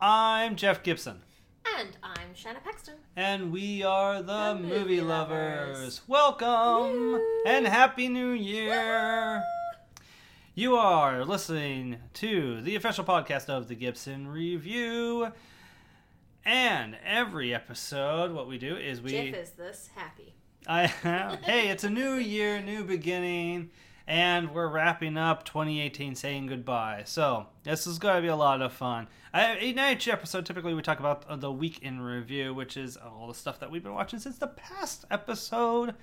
I'm Jeff Gibson, And I'm Shanna Paxton. and we are the, The movie, Movie lovers. Lovers. Welcome Woo! and Happy New Year! You are listening to the official podcast of the Gibson Review. And every episode, what we do is we. Jeff is this happy. I hey, it's a new year, new beginning, and we're wrapping up 2018, saying goodbye. So this is going to be a lot of fun. I, in each episode, typically we talk about the week in review, which is all the stuff that we've been watching since the past episode,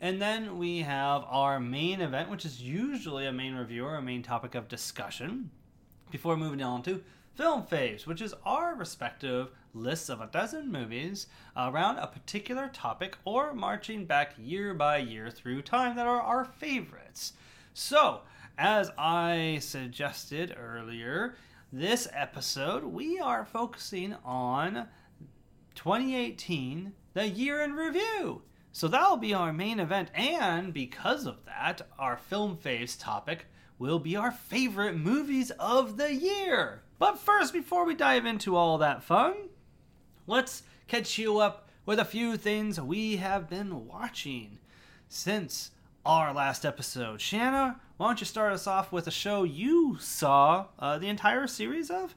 and then we have our main event, which is usually a main review or a main topic of discussion. Before moving on to film faves, which is our respective lists of a dozen movies around a particular topic or marching back year by year through time that are our favorites. So, as I suggested earlier, this episode we are focusing on 2018, the year in review. So that'll be our main event, and because of that, our film faves topic will be our favorite movies of the year. But first, before we dive into all that fun, let's catch you up with a few things we have been watching since our last episode. Shanna, why don't you start us off with a show you saw uh, the entire series of?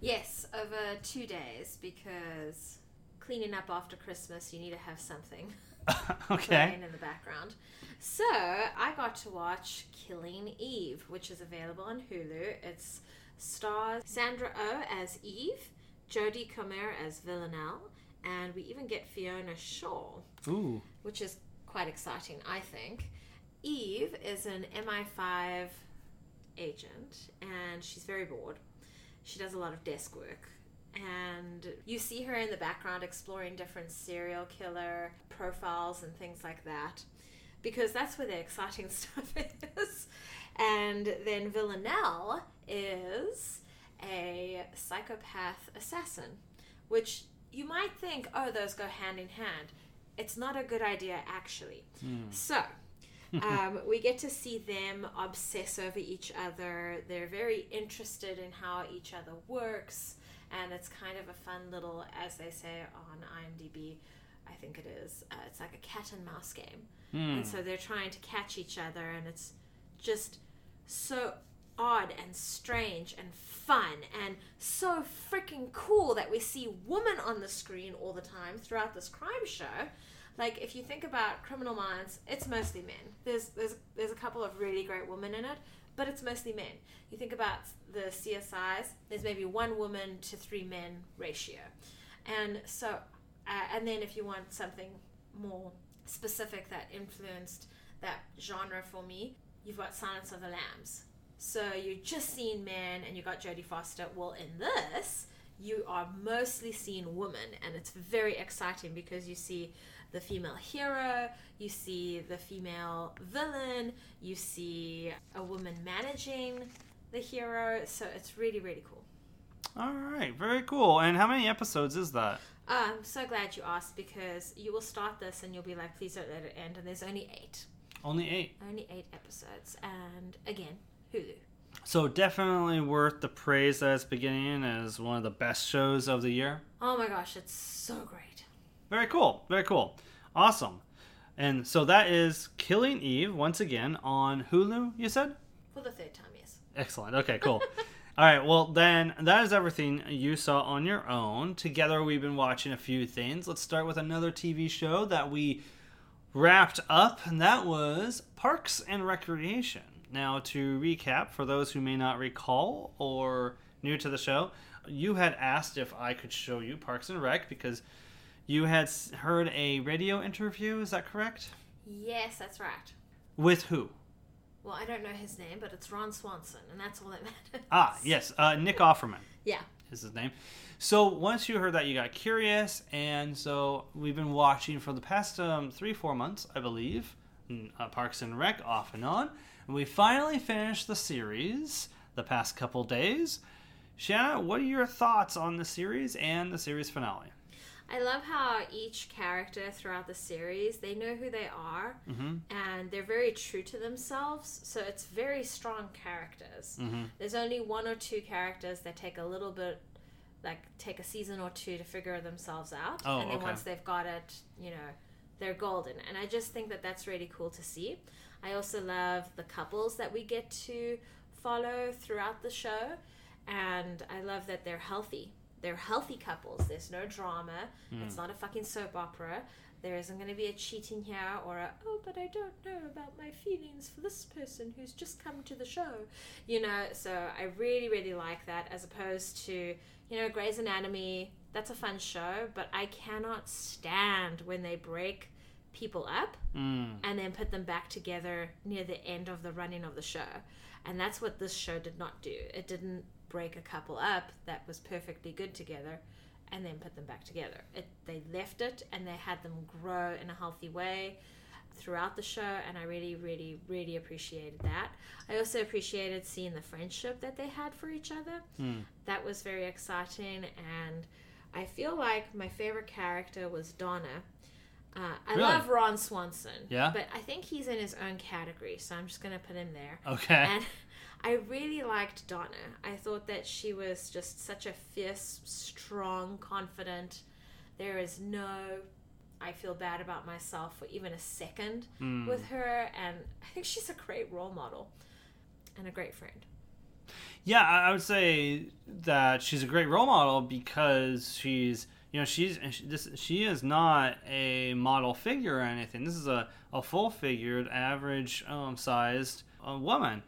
Yes, over two days because cleaning up after Christmas, you need to have something okay. playing in the background. So I got to watch Killing Eve, which is available on Hulu. It's stars Sandra Oh as Eve, Jodie Comer as Villanelle, and we even get Fiona Shaw. Ooh. which is quite exciting, I think. Eve is an MI5 agent and she's very bored. She does a lot of desk work. And you see her in the background exploring different serial killer profiles and things like that because that's where the exciting stuff is. And then Villanelle is a psychopath assassin, which you might think, oh, those go hand in hand. It's not a good idea, actually. Hmm. So, um, we get to see them obsess over each other. They're very interested in how each other works, and it's kind of a fun little, as they say on IMDb, I think it is. Uh, it's like a cat and mouse game, Hmm. and so they're trying to catch each other, and it's just so odd and strange and fun and so freaking cool that we see women on the screen all the time throughout this crime show. Like if you think about Criminal Minds, it's mostly men. There's there's there's a couple of really great women in it, but it's mostly men. You think about the CSIs, there's maybe one woman to three men ratio, and so uh, and then if you want something more specific that influenced that genre for me, you've got Silence of the Lambs. So you're just seen men and you got Jodie Foster. Well, in this, you are mostly seeing women, and it's very exciting because you see the female hero, you see the female villain, you see a woman managing the hero. So it's really, really cool. All right, very cool. And how many episodes is that? Uh, I'm so glad you asked because you will start this and you'll be like, please don't let it end. And there's only eight. Only eight. Only eight episodes. And again, Hulu. So definitely worth the praise that it's beginning as one of the best shows of the year. Oh my gosh, it's so great. Very cool. Very cool. Awesome. And so that is Killing Eve once again on Hulu, you said? For the third time, yes. Excellent. Okay, cool. All right, well, then that is everything you saw on your own. Together, we've been watching a few things. Let's start with another TV show that we wrapped up, and that was Parks and Recreation. Now, to recap, for those who may not recall or new to the show, you had asked if I could show you Parks and Rec because you had heard a radio interview. Is that correct? Yes, that's right. With who? Well, I don't know his name, but it's Ron Swanson, and that's all that matters. Ah, yes, uh, Nick Offerman. Yeah. is his name. So once you heard that, you got curious, and so we've been watching for the past um, three, four months, I believe, uh, Parks and Rec off and on, and we finally finished the series the past couple days. Shanna, what are your thoughts on the series and the series finale? I love how each character throughout the series, they know who they are Mm-hmm. and they're very true to themselves. So it's very strong characters. Mm-hmm. There's only one or two characters that take a little bit like take a season or two to figure themselves out, Oh, and then okay. once they've got it, you know, they're golden. And I just think that that's really cool to see. I also love the couples that we get to follow throughout the show, and I love that they're healthy. They're healthy couples. There's no drama. It's not a fucking soap opera. There isn't going to be a cheating here or a, oh, but I don't know about my feelings for this person who's just come to the show. You know, so I really, really like that as opposed to, you know, Grey's Anatomy. That's a fun show, but I cannot stand when they break people up Mm. and then put them back together near the end of the running of the show. And that's what this show did not do. It didn't break a couple up that was perfectly good together and then put them back together. It, they left it and they had them grow in a healthy way throughout the show and I really really really appreciated that. I also appreciated seeing the friendship that they had for each other. Mm. That was very exciting and I feel like my favorite character was Donna. Uh, I Really? love Ron Swanson. Yeah? But I think he's in his own category, so I'm just going to put him there. Okay. And I really liked Donna. I thought that she was just such a fierce, strong, confident. There is no, I feel bad about myself for even a second Mm. with her. And I think she's a great role model and a great friend. Yeah, I would say that she's a great role model because she's, you know, she's she, this. She is not a model figure or anything. This is a, a full figured, average um, sized uh, woman,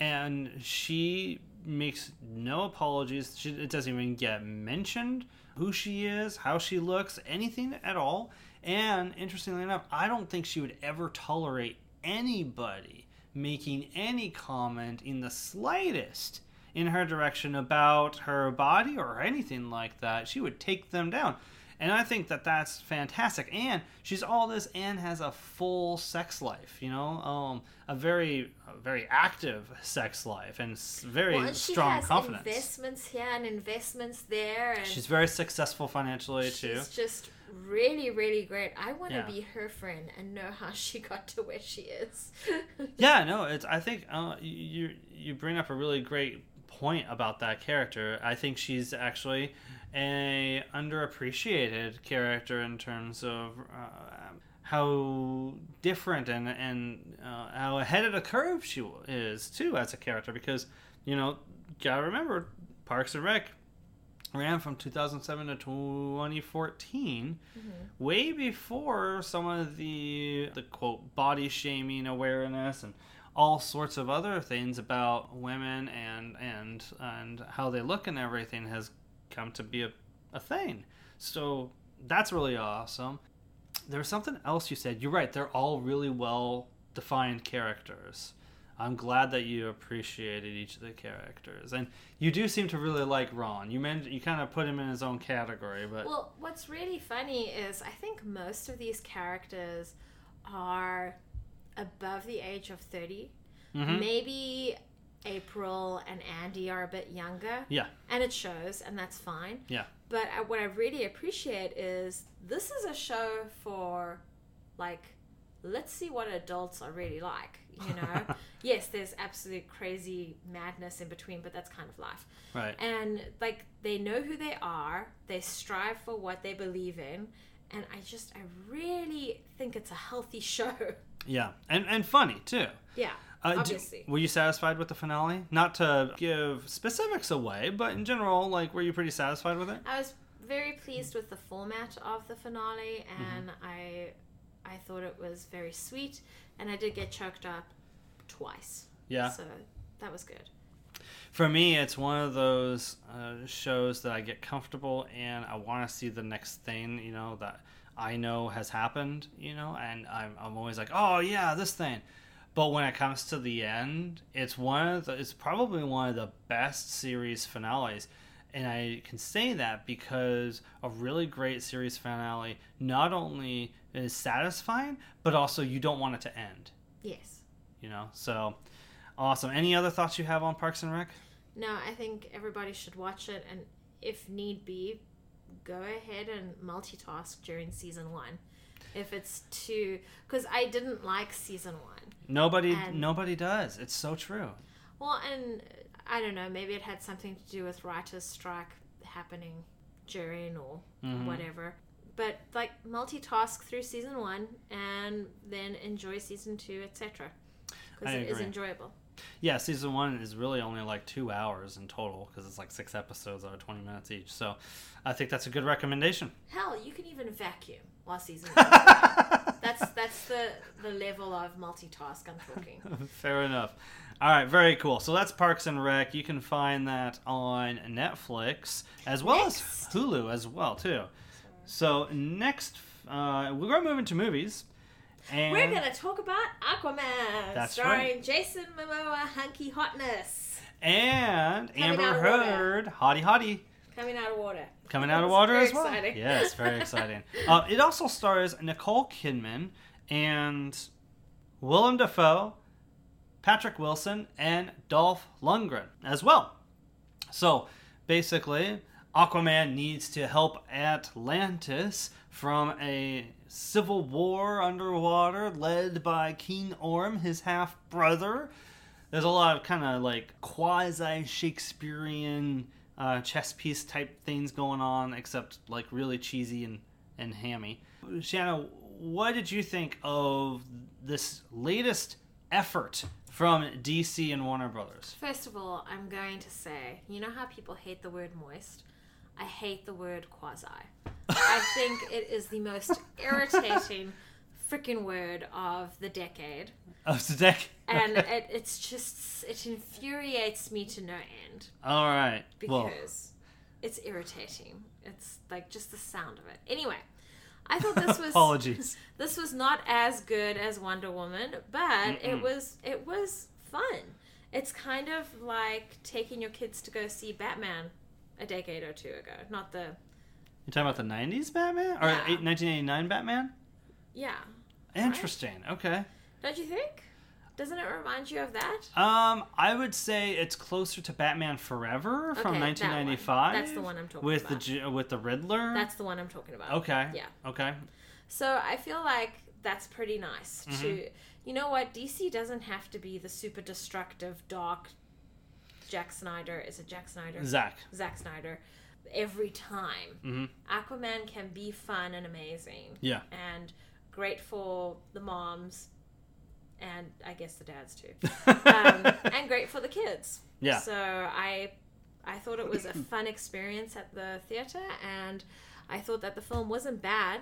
and she makes no apologies. She, it doesn't even get mentioned who she is, how she looks, anything at all. And interestingly enough, I don't think she would ever tolerate anybody making any comment in the slightest in her direction about her body or anything like that. She would take them down. And I think that that's fantastic. And she's all this and has a full sex life, you know, um, a very, a very active sex life and very Well, and she strong has confidence. investments here and investments there. And She's very successful financially too. She's just really, really great. I want to Yeah. be her friend and know how she got to where she is. Yeah, no, it's. I think uh, you you bring up a really great point about that character. I think she's actually a underappreciated character in terms of uh, how different and and uh, how ahead of the curve she is too as a character. Because you know, gotta remember, Parks and Rec ran from 2007 to 2014 way before some of the the quote body shaming awareness and all sorts of other things about women and and and how they look and everything has come to be a, a thing. So that's really awesome. There was something else you said. You're right they're all really well defined characters. I'm glad that you appreciated each of the characters. And you do seem to really like ron. You meant you kind of put him in his own category but well, what's really funny is I think most of these characters are above the age of 30. Mhm. Maybe April and Andy are a bit younger. Yeah. And it shows, and that's fine. Yeah. But I, what I really appreciate is this is a show for, like, let's see what adults are really like. You know, yes, there's absolute crazy madness in between, but that's kind of life. right And like, they know who they are. They strive for what they believe in, and I just, I really think it's a healthy show. Yeah, and and funny too. yeah, Uh, obviously. were you satisfied with the finale? Not to give specifics away, but in general, like, were you pretty satisfied with it? I was very pleased with the format of the finale, and I, I thought it was very sweet, and I did get choked up twice. Yeah. So that was good. For me, it's one of those uh, shows that I get comfortable and I want to see the next thing, you know, that I know has happened, you know, and I'm, I'm always like, oh, yeah, this thing. But when it comes to the end, it's one of the, it's probably one of the best series finales. And I can say that because a really great series finale not only is satisfying, but also you don't want it to end, Yes. you know? So awesome. Any other thoughts you have on Parks and Rec? No, I think everybody should watch it, and if need be, go ahead and multitask during season one. If it's too, because I didn't like season one. Nobody, And- nobody does. It's so true. Well, and I don't know, maybe it had something to do with writer's strike. happening during or Mhm. whatever. But like multitask through season one and then enjoy season two, etc. Because it is agree. enjoyable. Yeah, season one is really only like two hours in total because it's like six episodes that are 20 minutes each. So I think that's a good recommendation. Hell, you can even vacuum while season that's that's the the level of multitask I'm talking. Fair enough. All right, very cool. So that's Parks and Rec. You can find that on Netflix as well Next. as Hulu as well too. So next, uh, we're going to move into movies. And We're gonna talk about Aquaman, That's starring Jason Momoa, hunky hotness, and Coming Amber out of water. Heard, Hottie Hottie. coming out of water. Coming out of water as well. exciting. Yes, very exciting. uh, it also stars Nicole Kidman and Willem Dafoe, Patrick Wilson, and Dolph Lundgren as well. So basically, Aquaman needs to help Atlantis from a civil war underwater led by King Orm, his half brother. There's a lot of kind of like quasi Shakespearean uh, chess piece type things going on, except like really cheesy and, and hammy. Shanna, what did you think of this latest effort from DC and Warner Brothers? First of all, I'm going to say, you know how people hate the word moist? I hate the word quasi. I think it is the most irritating freaking word of the decade. Of the deck. And it, it's just, it infuriates me to no end All right. Well, because it's irritating. It's like just the sound of it. Anyway, I thought this was apologies. this was not as good as Wonder Woman, but it Mm-mm. was it was fun. It's kind of like taking your kids to go see Batman a decade or two ago. Not the You're talking about the '90s Batman or Yeah. 1989 Batman? yeah. Interesting. Okay. Don't you think? Doesn't it remind you of that? Um, I would say it's closer to Batman Forever from Okay, that one. 1995. That's the one I'm talking with about. the with the Riddler. That's the one I'm talking about. okay. Yeah. Okay. So I feel like that's pretty nice Mm-hmm. to you know what DC doesn't have to be the super destructive dark Jack Snyder is it Jack Snyder Zach. Zack Snyder every time. hmm Aquaman can be fun and amazing Yeah. and great for the moms and I guess the dads too. Um, and great for the kids. Yeah. So I I thought it was a fun experience at the theater and I thought that the film wasn't bad.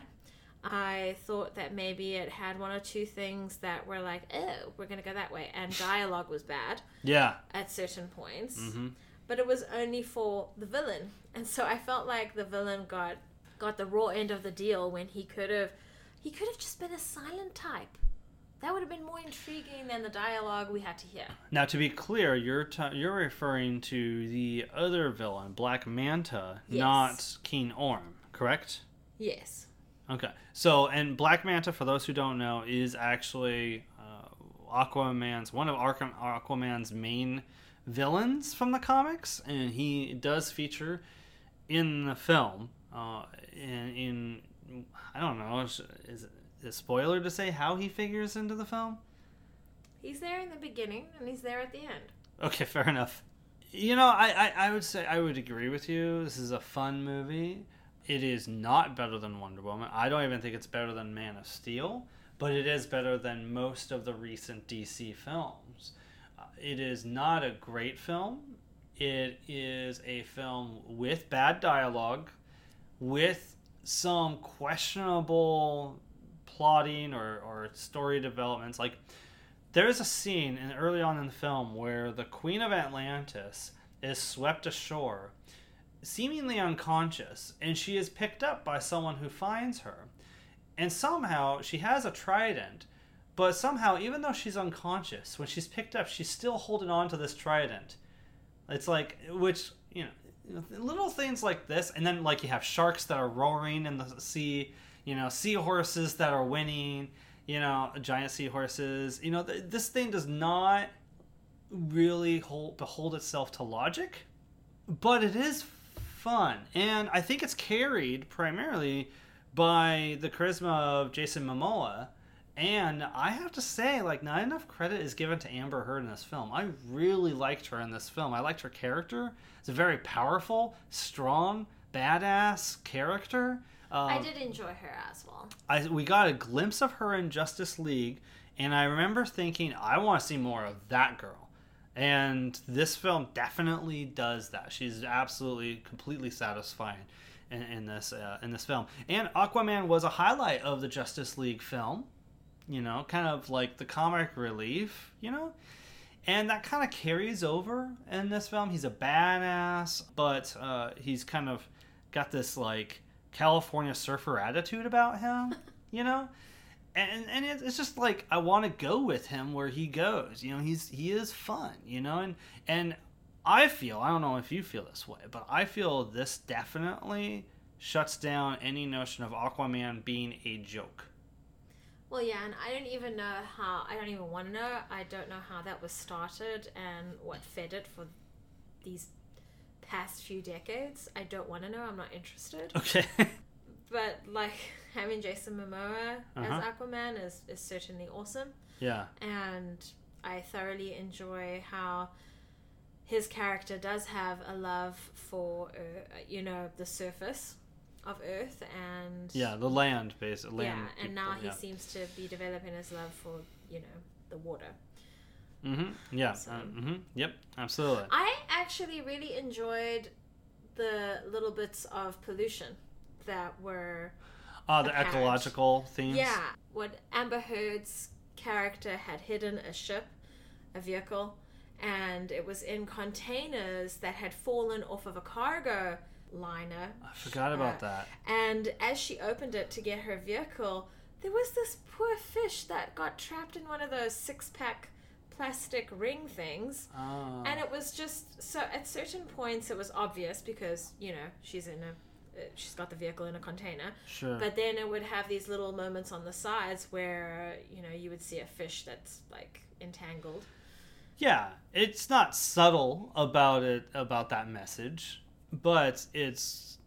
I thought that maybe it had one or two things that were like, oh, we're going to go that way. And dialogue was bad Yeah. at certain points Mm-hmm. but it was only for the villain and so i felt like the villain got got the raw end of the deal when he could have he could have just been a silent type that would have been more intriguing than the dialogue we had to hear Now, to be clear, you're t- you're referring to the other villain, Black Manta, Yes. not King Orm, correct? yes Okay. So, and Black Manta, for those who don't know, is actually uh, Aquaman's one of Arkham, Aquaman's main villains from the comics, and he does feature in the film. Uh, in, in I don't know, is, is it a spoiler to say how he figures into the film? he's there in the beginning and he's there at the end Okay, fair enough. You know, I, I, I would say I would agree with you. This is a fun movie. It is not better than Wonder Woman. I don't even think it's better than Man of Steel, but it is better than most of the recent DC films. Uh, it is not a great film. It is a film with bad dialogue, with some questionable plotting or, or story developments. Like, there is a scene in, early on in the film where the Queen of Atlantis is swept ashore, seemingly unconscious, and she is picked up by someone who finds her. And somehow she has a trident, but somehow, even though she's unconscious, when she's picked up, she's still holding on to this trident. It's like, which, you know, little things like this, and then like you have sharks that are roaring in the sea, you know, seahorses that are winning, you know, giant seahorses. You know, th- this thing does not really hold behold itself to logic, but it is fun, and I think it's carried primarily by the charisma of Jason Momoa And I have to say, like, not enough credit is given to Amber Heard in this film. I really liked her in this film. I liked her character. It's a very powerful, strong, badass character. Um, I did enjoy her as well. I, we got a glimpse of her in Justice League, and I remember thinking, I want to see more of that girl. And this film definitely does that. She's absolutely, completely satisfying in, in this uh, in this film. And Aquaman was a highlight of the Justice League film. You know, kind of like the comic relief. You know, and that kind of carries over in this film. He's a badass, but uh, he's kind of got this like California surfer attitude about him. You know, and and it's just like I want to go with him where he goes. You know, he's he is fun. You know, and and I feel I don't know if you feel this way, but I feel this definitely shuts down any notion of Aquaman being a joke. Well, yeah, and I don't even know how. I don't even want to know. I don't know how that was started and what fed it for these past few decades. I don't want to know. I'm not interested. Okay. But like having Jason Momoa Uh-huh. as Aquaman is is certainly awesome, yeah. and I thoroughly enjoy how his character does have a love for uh, you know the surface of Earth and Yeah, the land basically. yeah, Land and now he people, seems to be developing his love for you know the water. Yeah. Mhm. Yeah. So- uh, mhm. Yep. Absolutely. I actually really enjoyed the little bits of pollution that were Ah, the apparent. ecological themes. yeah what Amber Heard's character had hidden a ship, a vehicle, and it was in containers that had fallen off of a cargo liner. I forgot about Uh, that. And as she opened it to get her vehicle, there was this poor fish that got trapped in one of those six pack plastic ring things. Oh. And it was just so at certain points it was obvious because, you know, she's in a uh, she's got the vehicle in a container. sure. But then it would have these little moments on the sides where, you know, you would see a fish that's like entangled. Yeah, it's not subtle about it about that message, but it's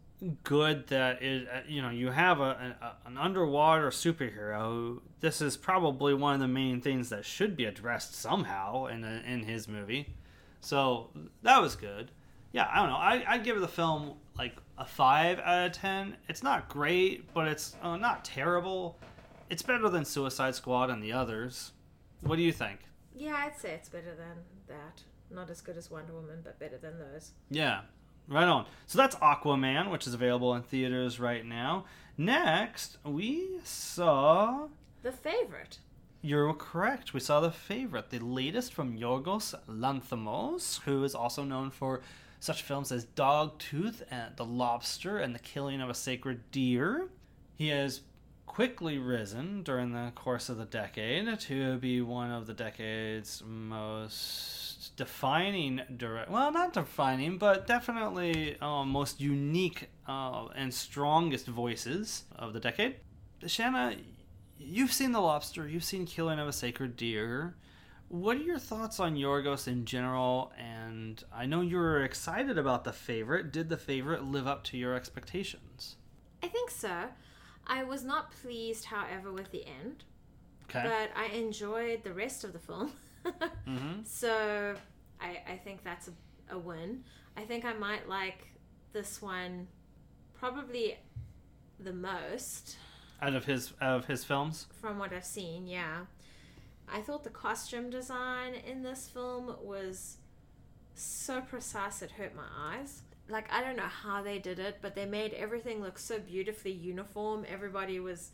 good that it uh, you know you have a, a an underwater superhero. This is probably one of the main things that should be addressed somehow in a, in his movie. So that was good. Yeah, I don't know. I I give the film like a five out of ten. It's not great, but it's uh, not terrible. It's better than Suicide Squad and the others. What do you think? Yeah, I'd say it's better than that. Not as good as Wonder Woman, but better than those. Yeah, right on. So that's Aquaman, which is available in theaters right now. Next, we saw. The favorite. You're correct. We saw the favorite, the latest from Yorgos Lanthimos, who is also known for such films as Dogtooth and The Lobster and The Killing of a Sacred Deer. He has quickly risen during the course of the decade to be one of the decade's most defining direct well not defining but definitely uh, most unique uh, and strongest voices of the decade. Shanna you've seen the lobster you've seen killing of a sacred deer. What are your thoughts on yorgos in general? And i know you were excited about the favorite. Did the favorite live up to your expectations? I think so. I was not pleased, however, with the end, okay but I enjoyed the rest of the film. mm-hmm. So I, I think that's a, a win. I think I might like this one probably the most out of his out of his films from what I've seen, yeah. I thought the costume design in this film was so precise it hurt my eyes. Like I don't know how they did it, but they made everything look so beautifully uniform. Everybody was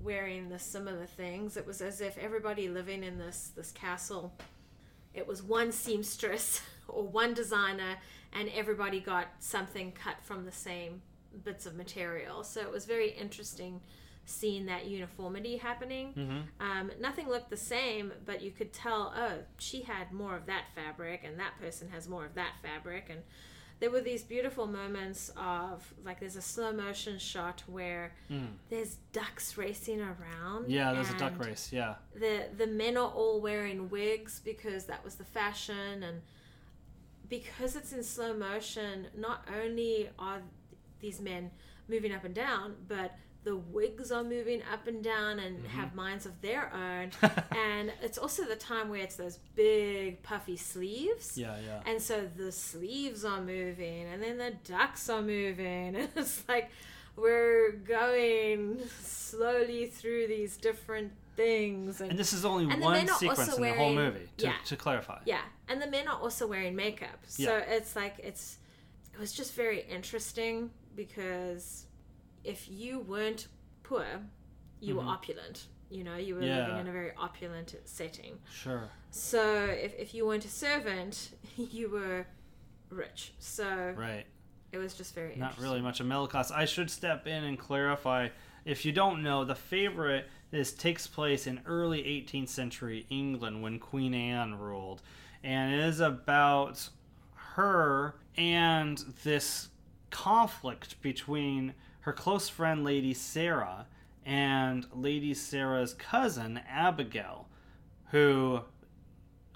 wearing the similar things. It was as if everybody living in this this castle it was one seamstress or one designer and everybody got something cut from the same bits of material. So it was very interesting seeing that uniformity happening. mm-hmm. Um, nothing looked the same, but you could tell, oh, she had more of that fabric, and that person has more of that fabric. And there were these beautiful moments of, like, there's a slow motion shot where Mm. there's ducks racing around. yeah there's a duck race yeah The, the men are all wearing wigs because that was the fashion, and because it's in slow motion, not only are these men moving up and down, but the wigs are moving up and down and Mm-hmm. have minds of their own. and it's also the time where it's those big puffy sleeves. Yeah, yeah. And so the sleeves are moving, and then the ducks are moving, and it's like we're going slowly through these different things. And, And this is only And one sequence in the whole movie, to, yeah. to clarify. yeah, and the men are also wearing makeup, so Yeah. it's like it's it was just very interesting because if you weren't poor, you were opulent. You know, you were living Mm-hmm. In a very opulent setting. Sure. So if, if you weren't a servant, you were rich. So Right. it was just very Not really much of middle class. I should step in and clarify. If you don't know, the favorite this takes place in early 18th century England when Queen Anne ruled, and it is about her and this conflict between her close friend Lady Sarah and Lady Sarah's cousin Abigail, who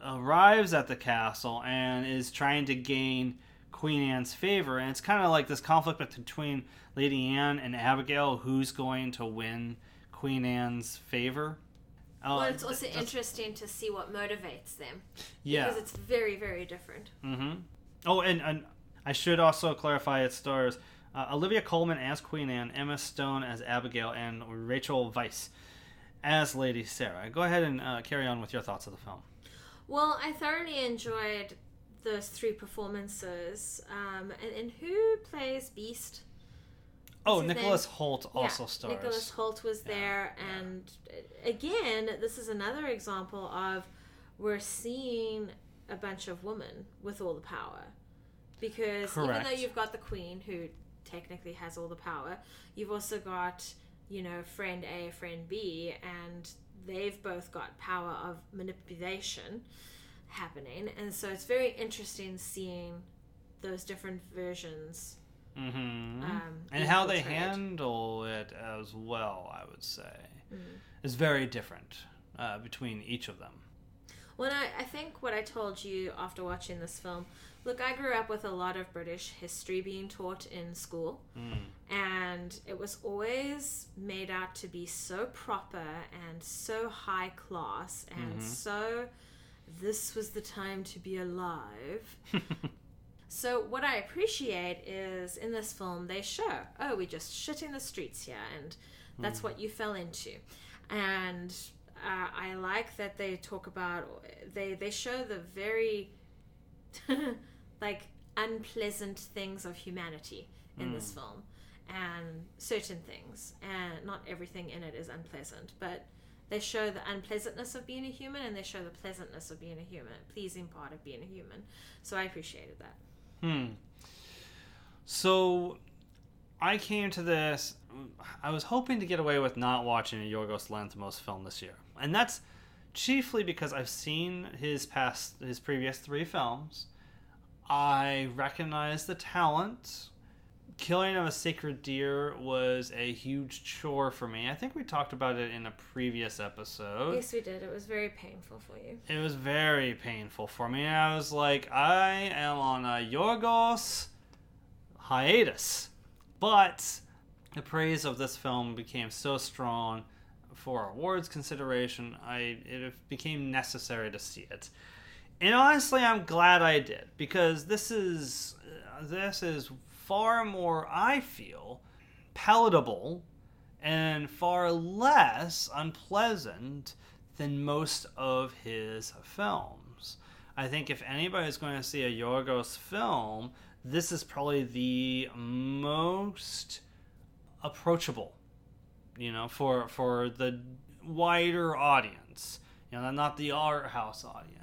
arrives at the castle and is trying to gain Queen Anne's favor. And it's kind of like this conflict between Lady Anne and Abigail who's going to win Queen Anne's favor. Uh, Well, it's also interesting to see what motivates them Yeah. because it's very, very different. Mm-hmm. Oh, and, and I should also clarify it stars uh, Olivia Colman as Queen Anne, Emma Stone as Abigail, and Rachel Weisz as Lady Sarah. Go ahead and uh, carry on with your thoughts of the film. Well, I thoroughly enjoyed those three performances. Um, and, and who plays Beast? Oh, Nicholas name? Hoult also yeah, stars. Nicholas Hoult was Yeah, there, yeah. and again, this is another example of we're seeing a bunch of women with all the power. Because even though you've got the queen who technically has all the power, you've also got you know friend A, friend B, and they've both got power of manipulation happening, and so it's very interesting seeing those different versions. Mm-hmm. Um, and how they handle it as well, I would say, Mm. is very different uh, between each of them. Well, I, I think what I told you after watching this film look, I grew up with a lot of British history being taught in school, Mm. and it was always made out to be so proper and so high class and Mhm. so this was the time to be alive. So what I appreciate is in this film they show, oh, we're just shit in the streets here, and that's what you fell into, and uh, I like that they talk about they they show the very like unpleasant things of humanity in this film, and certain things, and not everything in it is unpleasant, but. They show the unpleasantness of being a human, and they show the pleasantness of being a human, pleasing part of being a human. So I appreciated that. Hmm. So, I came to this. I was hoping to get away with not watching a Yorgos Lanthimos film this year, and that's chiefly because I've seen his past, his previous three films. I recognize the talent. Killing of a Sacred Deer was a huge chore for me. I think we talked about it in a previous episode. Yes, we did. It was very painful for you. It was very painful for me. I was like, I am on a Yorgos hiatus. But the praise of this film became so strong for awards consideration, I it became necessary to see it. And honestly, I'm glad I did because this is uh, this is far more I feel palatable and far less unpleasant than most of his films. I think if anybody's going to see a Yorgos film, this is probably the most approachable, you know, for for the wider audience, you know, not the art house audience.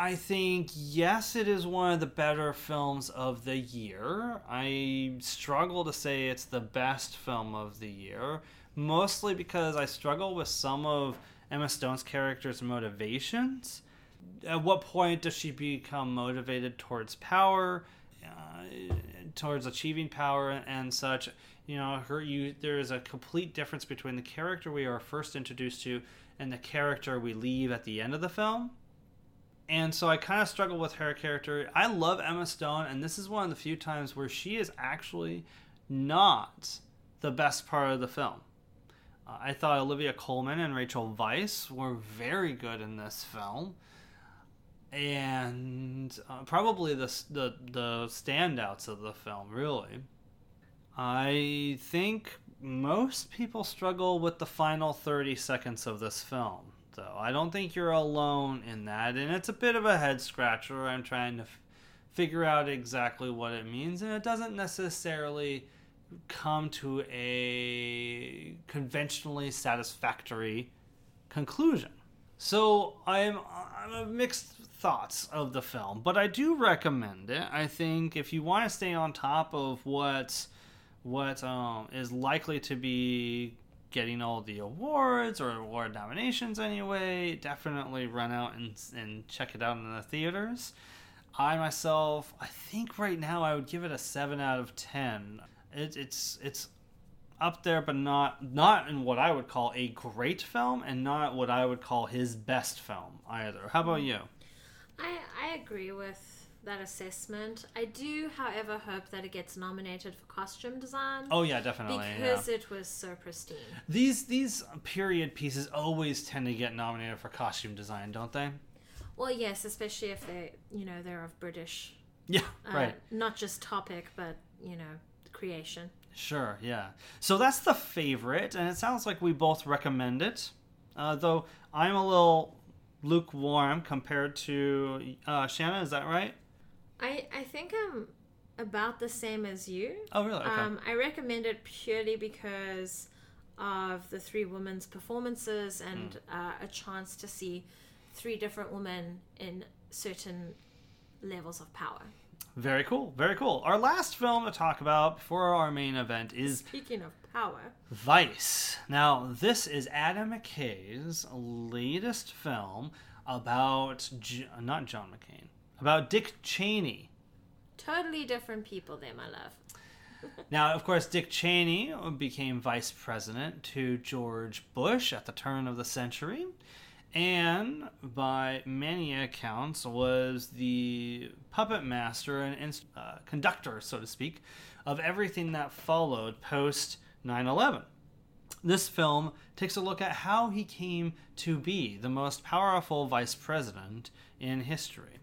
I think yes, it is one of the better films of the year. I struggle to say it's the best film of the year, mostly because I struggle with some of Emma Stone's character's motivations. At what point does she become motivated towards power, uh, towards achieving power and such? You know, her you there is a complete difference between the character we are first introduced to and the character we leave at the end of the film and so I kind of struggle with her character. I love Emma Stone, and this is one of the few times where she is actually not the best part of the film. Uh, I thought Olivia Colman and Rachel Weisz were very good in this film, and uh, probably the, the the standouts of the film. Really, I think most people struggle with the final thirty seconds of this film. Though I don't think you're alone in that, and it's a bit of a head scratcher. I'm trying to f- figure out exactly what it means, and it doesn't necessarily come to a conventionally satisfactory conclusion. So I'm I'm mixed thoughts of the film, but I do recommend it. I think if you want to stay on top of what what um, is likely to be getting all the awards or award nominations anyway, definitely run out and and check it out in the theaters. I myself, I think right now I would give it a seven out of ten. It, it's it's up there, but not not in what I would call a great film, and not what I would call his best film either. How about hmm. you? I I agree with that assessment. I do, however, hope that it gets nominated for costume design. Oh yeah, definitely. because yeah. it was so pristine. These these period pieces always tend to get nominated for costume design, don't they? Well, yes, especially if they, you know, they're of British, Yeah, uh, right. Not just topic, but you know, creation. Sure, yeah. So that's the favorite, and it sounds like we both recommend it. Uh, though I'm a little lukewarm compared to uh, Shanna. Is that right? I I think I'm about the same as you. Oh, really? Okay. Um, I recommend it purely because of the three women's performances and uh, a chance to see three different women in certain levels of power. Very cool. Very cool. Our last film to talk about before our main event is Speaking of power, Vice. Now, this is Adam McKay's latest film about J- not John McCain, about Dick Cheney. totally different people there, my love. Now, of course, Dick Cheney became vice president to George Bush at the turn of the century, and by many accounts was the puppet master and inst- uh, conductor, so to speak, of everything that followed post 9 11. This film takes a look at how he came to be the most powerful vice president in history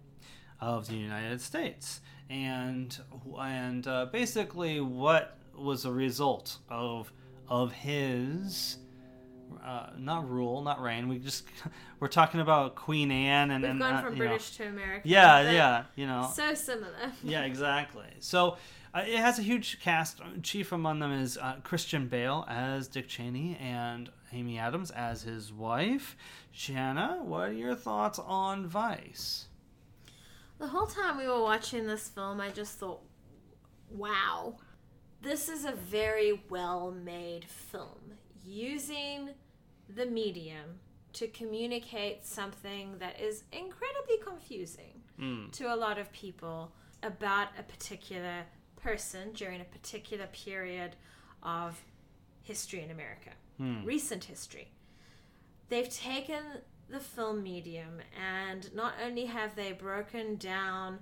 of the United States, and and uh, basically what was a result of of his uh, not rule, not reign. We just we're talking about Queen Anne and We've and gone uh, from you know- British to American. yeah, yeah, you know, So similar. yeah, exactly. So uh, it has a huge cast. Chief among them is uh, Christian Bale as Dick Cheney and Amy Adams as his wife. Shanna, what are your thoughts on Vice? The whole time we were watching this film, I just thought, wow, this is a very well made film using the medium to communicate something that is incredibly confusing Mm. to a lot of people about a particular person during a particular period of history in America, Hmm. recent history. They've taken the film medium and not only have they broken down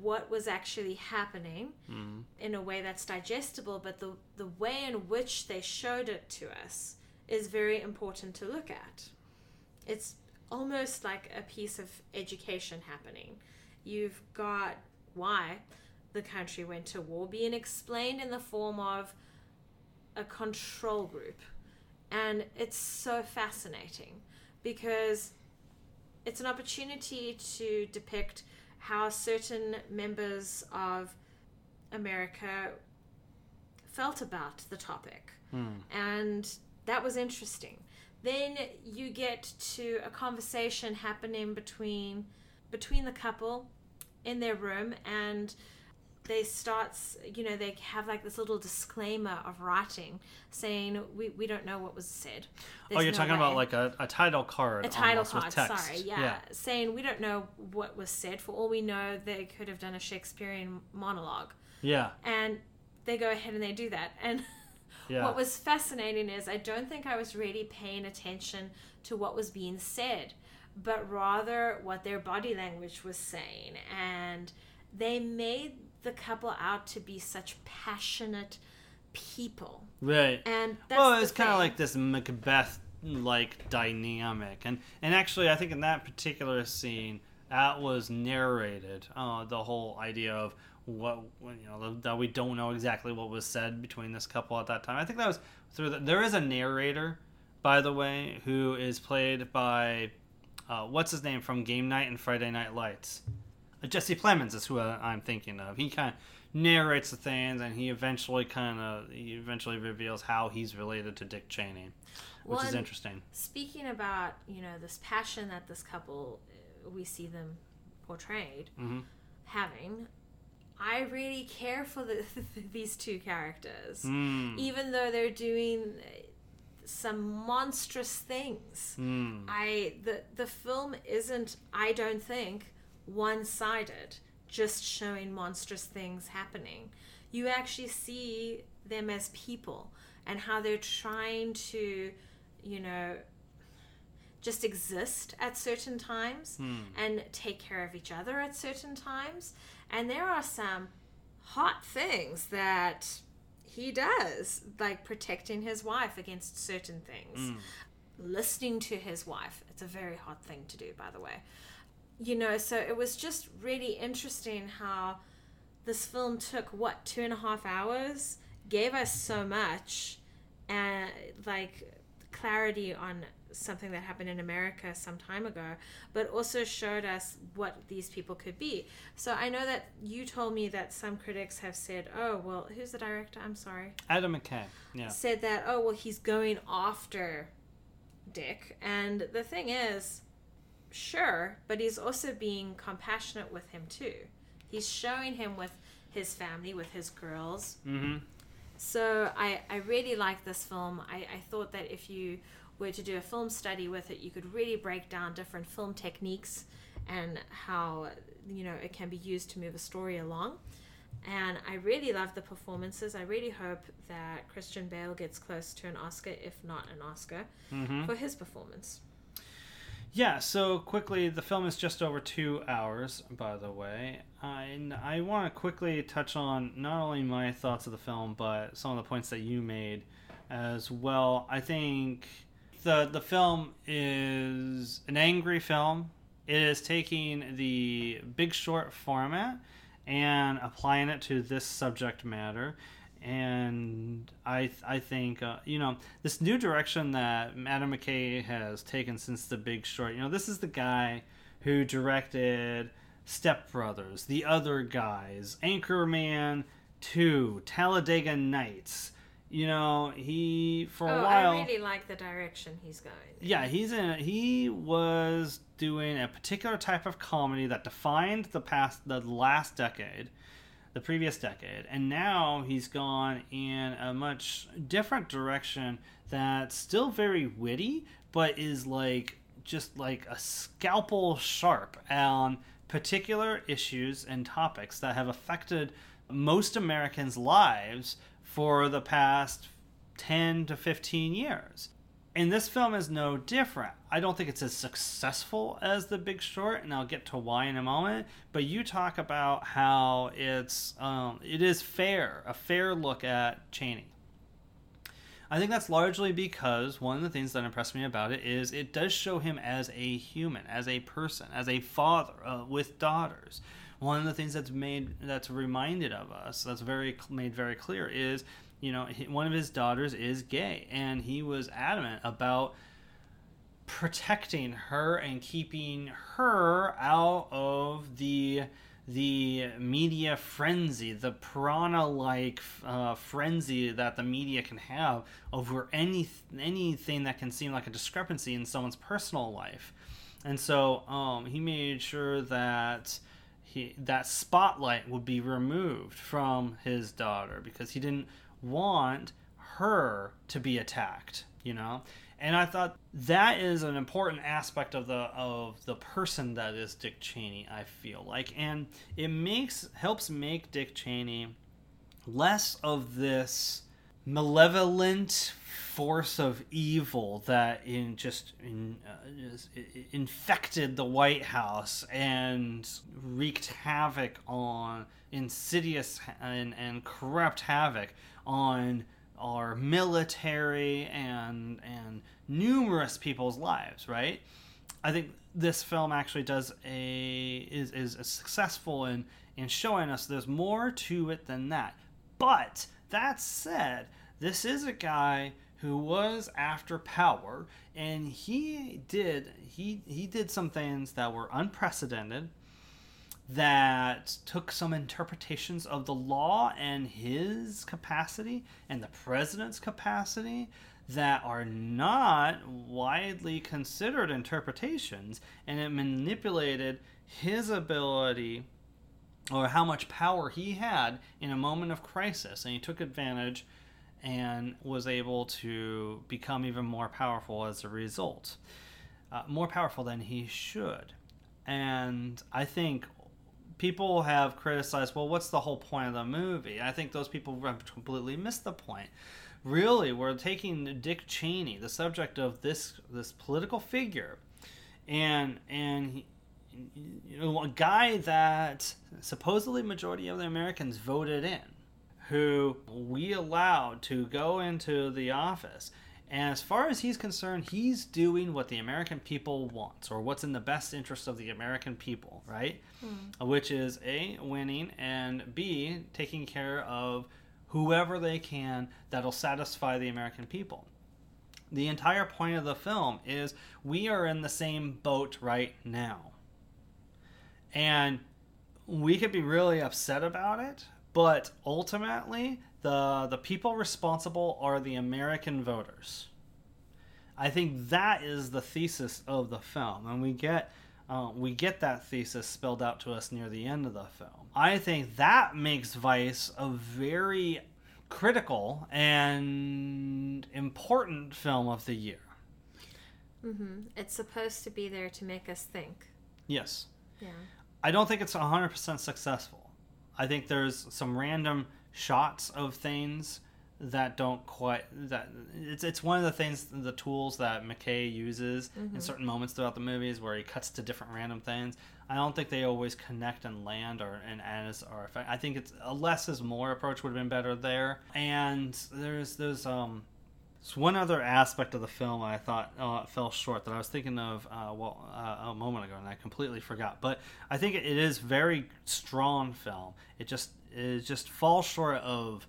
what was actually happening Mm. in a way that's digestible, but the, the way in which they showed it to us is very important to look at. It's almost like a piece of education happening. You've got why the country went to war being explained in the form of a control group. And it's so fascinating because it's an opportunity to depict how certain members of America felt about the topic. Hmm. And that was interesting. Then you get to a conversation happening between between the couple in their room and they starts you know they have like this little disclaimer of writing saying we, we don't know what was said Oh, you're no talking about like a, a title card. a title card sorry yeah. saying we don't know what was said for all we know they could have done a shakespearean monologue Yeah. and they go ahead and they do that and Yeah. what was fascinating is i don't think i was really paying attention to what was being said but rather what their body language was saying and they made the couple out to be such passionate people, Right. and that's well, it's kind of like this Macbeth like dynamic, and and actually, I think in that particular scene, that was narrated. Uh, the whole idea of what you know that we don't know exactly what was said between this couple at that time. I think that was through. The, there is a narrator, by the way, who is played by uh, what's his name from Game Night and Friday Night Lights. Uh, Jesse Plemons is who I- I'm thinking of. He kind of narrates the things, and he eventually kind of he eventually reveals how he's related to Dick Cheney, which Well, is interesting. Speaking about you know this passion that this couple, uh, we see them portrayed hmm having, I really care for the these two characters, Mm. even though they're doing uh, some monstrous things. Mm. I the the film isn't I don't think one-sided just showing monstrous things happening. You actually see them as people and how they're trying to, you know, just exist at certain times Hmm. and take care of each other at certain times. And there are some hot things that he does, like protecting his wife against certain things Mm. listening to his wife. It's a very hard thing to do, by the way. You know, so it was just really interesting how this film took what two and a half hours, gave us so much, and like clarity on something that happened in America some time ago, but also showed us what these people could be. So I know that you told me that some critics have said, "Oh, well, who's the director?" I'm sorry Adam McKay. Yeah. said that oh well he's going after dick and the thing is sure but he's also being compassionate with him too he's showing him with his family with his girls Mm-hmm. so i i really like this film i i thought that if you were to do a film study with it you could really break down different film techniques and how you know it can be used to move a story along and I really love the performances. I really hope that Christian Bale gets close to an Oscar, if not an Oscar, Mm-hmm. for his performance. Yeah, so quickly, the film is just over two hours, by the way. I, I want to quickly touch on not only my thoughts of the film, but some of the points that you made as well. I think the the film is an angry film. It is taking the Big Short format and applying it to this subject matter. And I, I think, uh, you know, this new direction that Adam McKay has taken since The Big Short, you know, this is the guy who directed Step Brothers, The Other Guys, Anchorman 2, Talladega Nights. You know, he, for a oh, while I really like the direction he's going. yeah he's in he was doing a particular type of comedy that defined the past the last decade the previous decade. And now he's gone in a much different direction that's still very witty but is like just like a scalpel sharp on particular issues and topics that have affected most americans lives for the past 10 to 15 years and this film is no different. I don't think it's as successful as The Big Short, and I'll get to why in a moment. But you talk about how it's um, it is fair, a fair look at Cheney. I think that's largely because one of the things that impressed me about it is it does show him as a human, as a person, as a father uh, with daughters. One of the things that's made that's reminded of us, that's very made very clear, is you know one of his daughters is gay, and he was adamant about protecting her and keeping her out of the the media frenzy, the piranha-like uh, frenzy that the media can have over any anything that can seem like a discrepancy in someone's personal life, and so um, he made sure that he that spotlight would be removed from his daughter because he didn't want her to be attacked. You know, and I thought that is an important aspect of the of the person that is Dick Cheney. I feel like, and it makes helps make Dick Cheney less of this malevolent force of evil that in just, in, uh, just infected the White House and wreaked havoc on insidious and, and corrupt havoc on our military and and numerous people's lives, right? I think this film actually does a is is successful in in showing us there's more to it than that. But that said, this is a guy who was after power and he did he he did some things that were unprecedented that took some interpretations of the law and his capacity and the president's capacity that are not widely considered interpretations and it manipulated his ability or how much power he had in a moment of crisis. And he took advantage and was able to become even more powerful as a result uh, more powerful than he should. And i think people have criticized well what's the whole point of the movie? I think those people have completely missed the point. Really we're taking dick cheney the subject of this this political figure and and he, you know a guy that supposedly majority of the americans voted in who we allowed to go into the office and as far as he's concerned, he's doing what the American people want, or what's in the best interest of the American people, right? Mm. Which is A, winning, and B, taking care of whoever they can that'll satisfy the American people. The entire point of the film is we are in the same boat right now. And we could be really upset about it, but ultimately, the the people responsible are the American voters. I think that is the thesis of the film, and we get uh, we get that thesis spelled out to us near the end of the film. I think that makes Vice a very critical and important film of the year. Mm-hmm. It's supposed to be there to make us think. Yes. Yeah. I don't think it's 100% successful. I think there's some random shots of things that don't quite that it's it's one of the things the tools that McKay uses mm-hmm. in certain moments throughout the movies where he cuts to different random things. I don't think they always connect and land or and as or effect. I think it's a less is more approach would have been better there. And there's there's um one other aspect of the film I thought uh, fell short that I was thinking of uh, well uh, a moment ago and I completely forgot. But I think it is very strong film. It just it just falls short of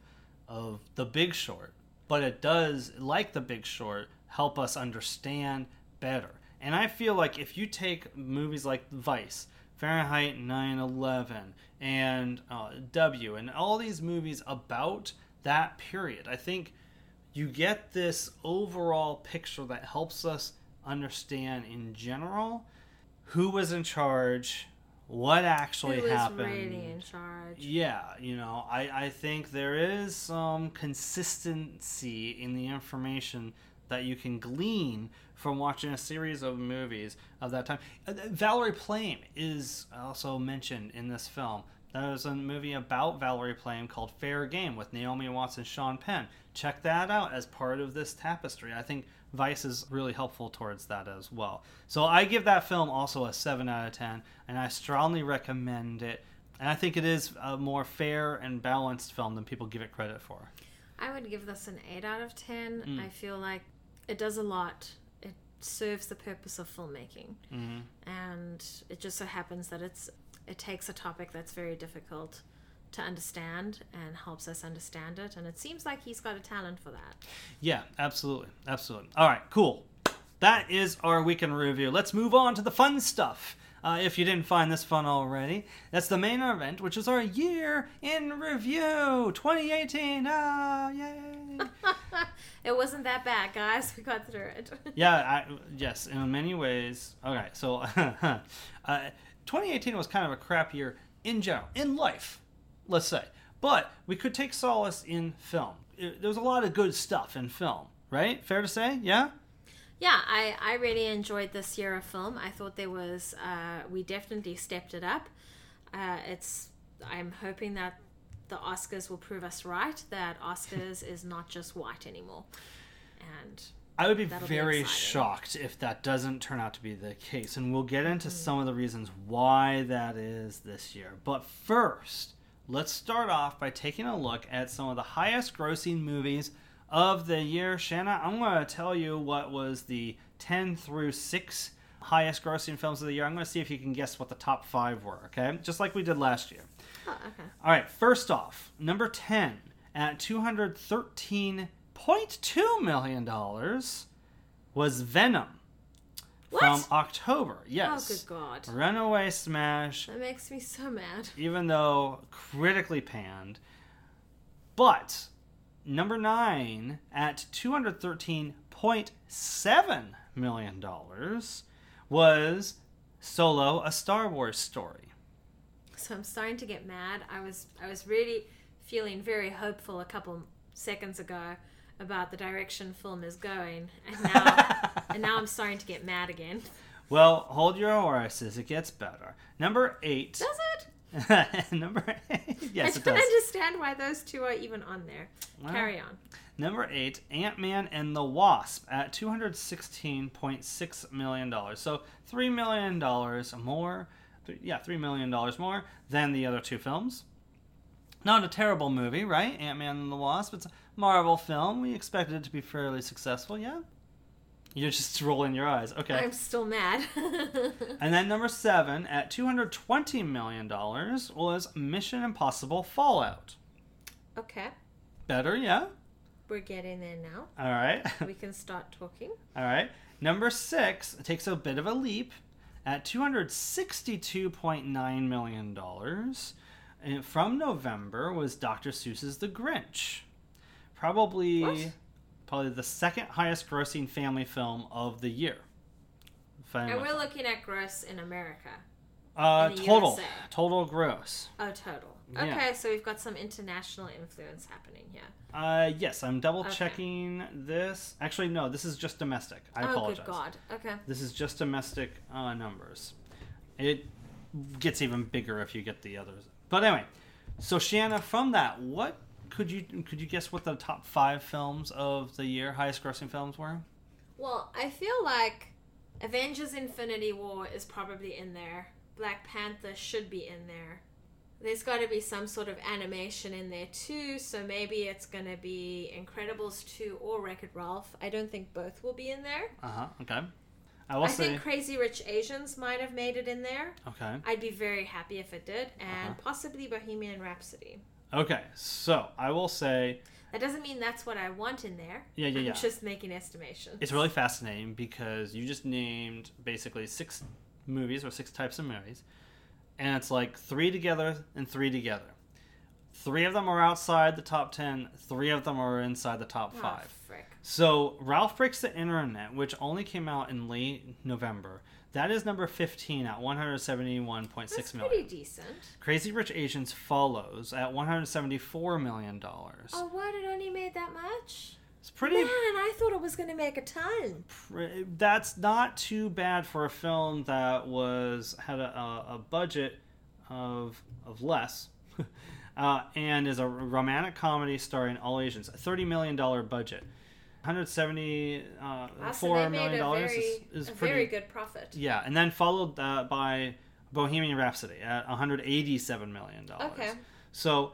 of The Big Short, but it does like The Big Short help us understand better. And I feel like if you take movies like Vice, Fahrenheit 9/11, and uh, W, and all these movies about that period, I think you get this overall picture that helps us understand in general who was in charge, what actually who happened. really in charge. Yeah, you know, I, I think there is some consistency in the information that you can glean from watching a series of movies of that time. Uh, Valerie Plame is also mentioned in this film. There's a movie about Valerie Plame called Fair Game with Naomi Watts and Sean Penn. Check that out as part of this tapestry. I think Vice is really helpful towards that as well. So I give that film also a 7 out of 10, and I strongly recommend it. And I think it is a more fair and balanced film than people give it credit for. I would give this an 8 out of 10. Mm. I feel like it does a lot. It serves the purpose of filmmaking. Mm-hmm. And it just so happens that it's it takes a topic that's very difficult to understand and helps us understand it and it seems like he's got a talent for that. Yeah absolutely absolutely. All right cool. That is our weekend review. Let's move on to the fun stuff uh, if you didn't find this fun already. That's the main event which is our year in review 2018 ah yay. It wasn't that bad guys. We got through it. Yeah I, yes in many ways. Okay so uh, 2018 was kind of a crap year in general, in life, let's say. But we could take solace in film. There was a lot of good stuff in film, right? Fair to say, yeah? Yeah, I, I really enjoyed this year of film. I thought there was, uh, we definitely stepped it up. Uh, it's, I'm hoping that the Oscars will prove us right that Oscars is not just white anymore. And I would be That'll be very shocked if that doesn't turn out to be the case. And we'll get into Mm-hmm. some of the reasons why that is this year. But first, let's start off by taking a look at some of the highest grossing movies of the year. Shanna, I'm going to tell you what was the 10 through 6 highest grossing films of the year. I'm going to see if you can guess what the top five were, okay? Just like we did last year. oh, okay. All right, first off, number 10 at $213.2 million was Venom What? from October. Oh, yes. Oh good god. Runaway smash, That makes me so mad. even though critically panned. But number 9 at $213.7 million was Solo, a Star Wars story. So I'm starting to get mad. I was I was really feeling very hopeful a couple seconds ago about the direction film is going, and now and now I'm starting to get mad again. Well, hold your horses. It gets better. Number eight. Does it? number eight. Yes, it does. I don't understand why those two are even on there. Well, Carry on. Number eight, Ant Man and the Wasp at two hundred sixteen point six million dollars. So three million dollars more. th- Yeah, three million dollars more than the other two films. Not a terrible movie, right? Ant Man and the Wasp. It's Marvel film. We expected it to be fairly successful. Yeah. You're just rolling your eyes. Okay. I'm still mad. And then number seven at $220 million was Mission Impossible Fallout. okay, Better, yeah? we're getting there now. All right. We can start talking. All right. Number six takes a bit of a leap at $262.9 million. And eh, from November was Dr. Seuss's The Grinch. Probably, What? probably the second highest grossing family film of the year. And we're looking at gross in America. Uh, in total, USA. total gross. Oh, total. Yeah. Okay, so we've got some international influence happening here. Uh, yes, I'm double Okay. checking this. Actually, no, this is just domestic. I oh, apologize. good God. Okay. This is just domestic uh, numbers. It gets even bigger if you get the others. But anyway, so Shanna, from that, what could you could you guess what the top five films of the year, highest grossing films were? Well, I feel like Avengers Infinity War is probably in there. Black Panther should be in there. There's got to be some sort of animation in there too, so maybe it's going to be Incredibles 2 or Wreck It Ralph. I don't think both will be in there. Uh huh. Okay. I will I think Crazy Rich Asians might have made it in there. Okay. I'd be very happy if it did, and Uh-huh. possibly Bohemian Rhapsody. Okay. So I will say That doesn't mean that's what I want in there. Yeah, yeah, I'm yeah. just making estimations. it's really fascinating because you just named basically six movies or six types of movies, and it's like three together and three together. Three of them are outside the top ten. Three of them are inside the top Oh, five. frick. So Ralph Breaks the Internet, which only came out in late November, that is number fifteen at one hundred seventy-one point That's six pretty decent. Crazy Rich Asians follows at one hundred seventy-four million dollars. Oh, what? It only made that much? It's pretty. Man, I thought it was going to make a ton. pr- That's not too bad for a film that was had a, a, a budget of of less. Uh, and is a romantic comedy starring all Asians. A Thirty million dollar budget, one hundred seventy uh, Ah, so four million dollars very, is, pretty very good profit. Yeah, and then followed uh, by Bohemian Rhapsody at 187 million dollars. Okay. So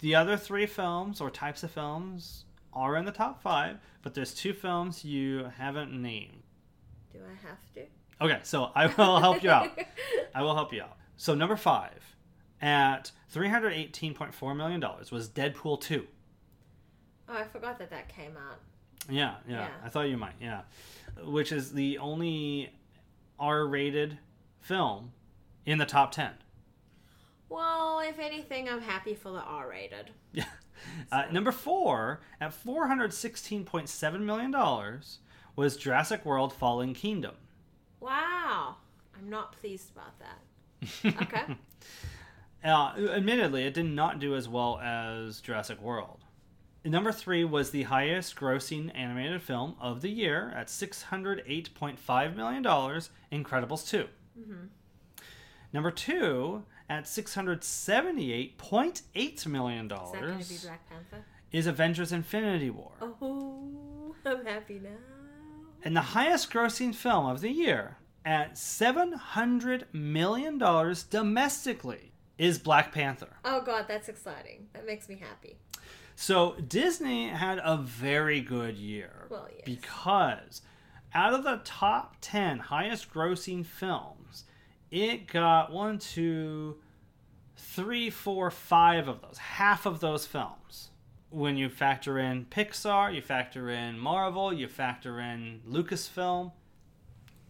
the other three films or types of films are in the top five, but there's two films you haven't named. Do I have to? Okay, so I will help you out. I will help you out. So number five at 318.4 million dollars was Deadpool 2. Oh, I forgot that that came out. Yeah, yeah, Yeah. I thought you might. Yeah, which is the only R-rated film in the top 10. Well, if anything, I'm happy for the R-rated. Yeah. Uh, number four, at $416.7 million, was Jurassic World Fallen Kingdom. Wow, I'm not pleased about that. Okay. Uh, admittedly, it did not do as well as Jurassic World. Number three was the highest grossing animated film of the year at $608.5 million, Incredibles 2. Mhm. Number two, at $678.8 million Is that going to be Black Panther? is Avengers Infinity War. Oh, I'm happy now. And the highest grossing film of the year at $700 million domestically is Black Panther. Oh god, that's exciting. That makes me happy. So Disney had a very good year Well, yes. because out of the top 10 highest grossing films, it got one, two, three, four, five of those, half of those films. When you factor in Pixar, you factor in Marvel, you factor in Lucasfilm,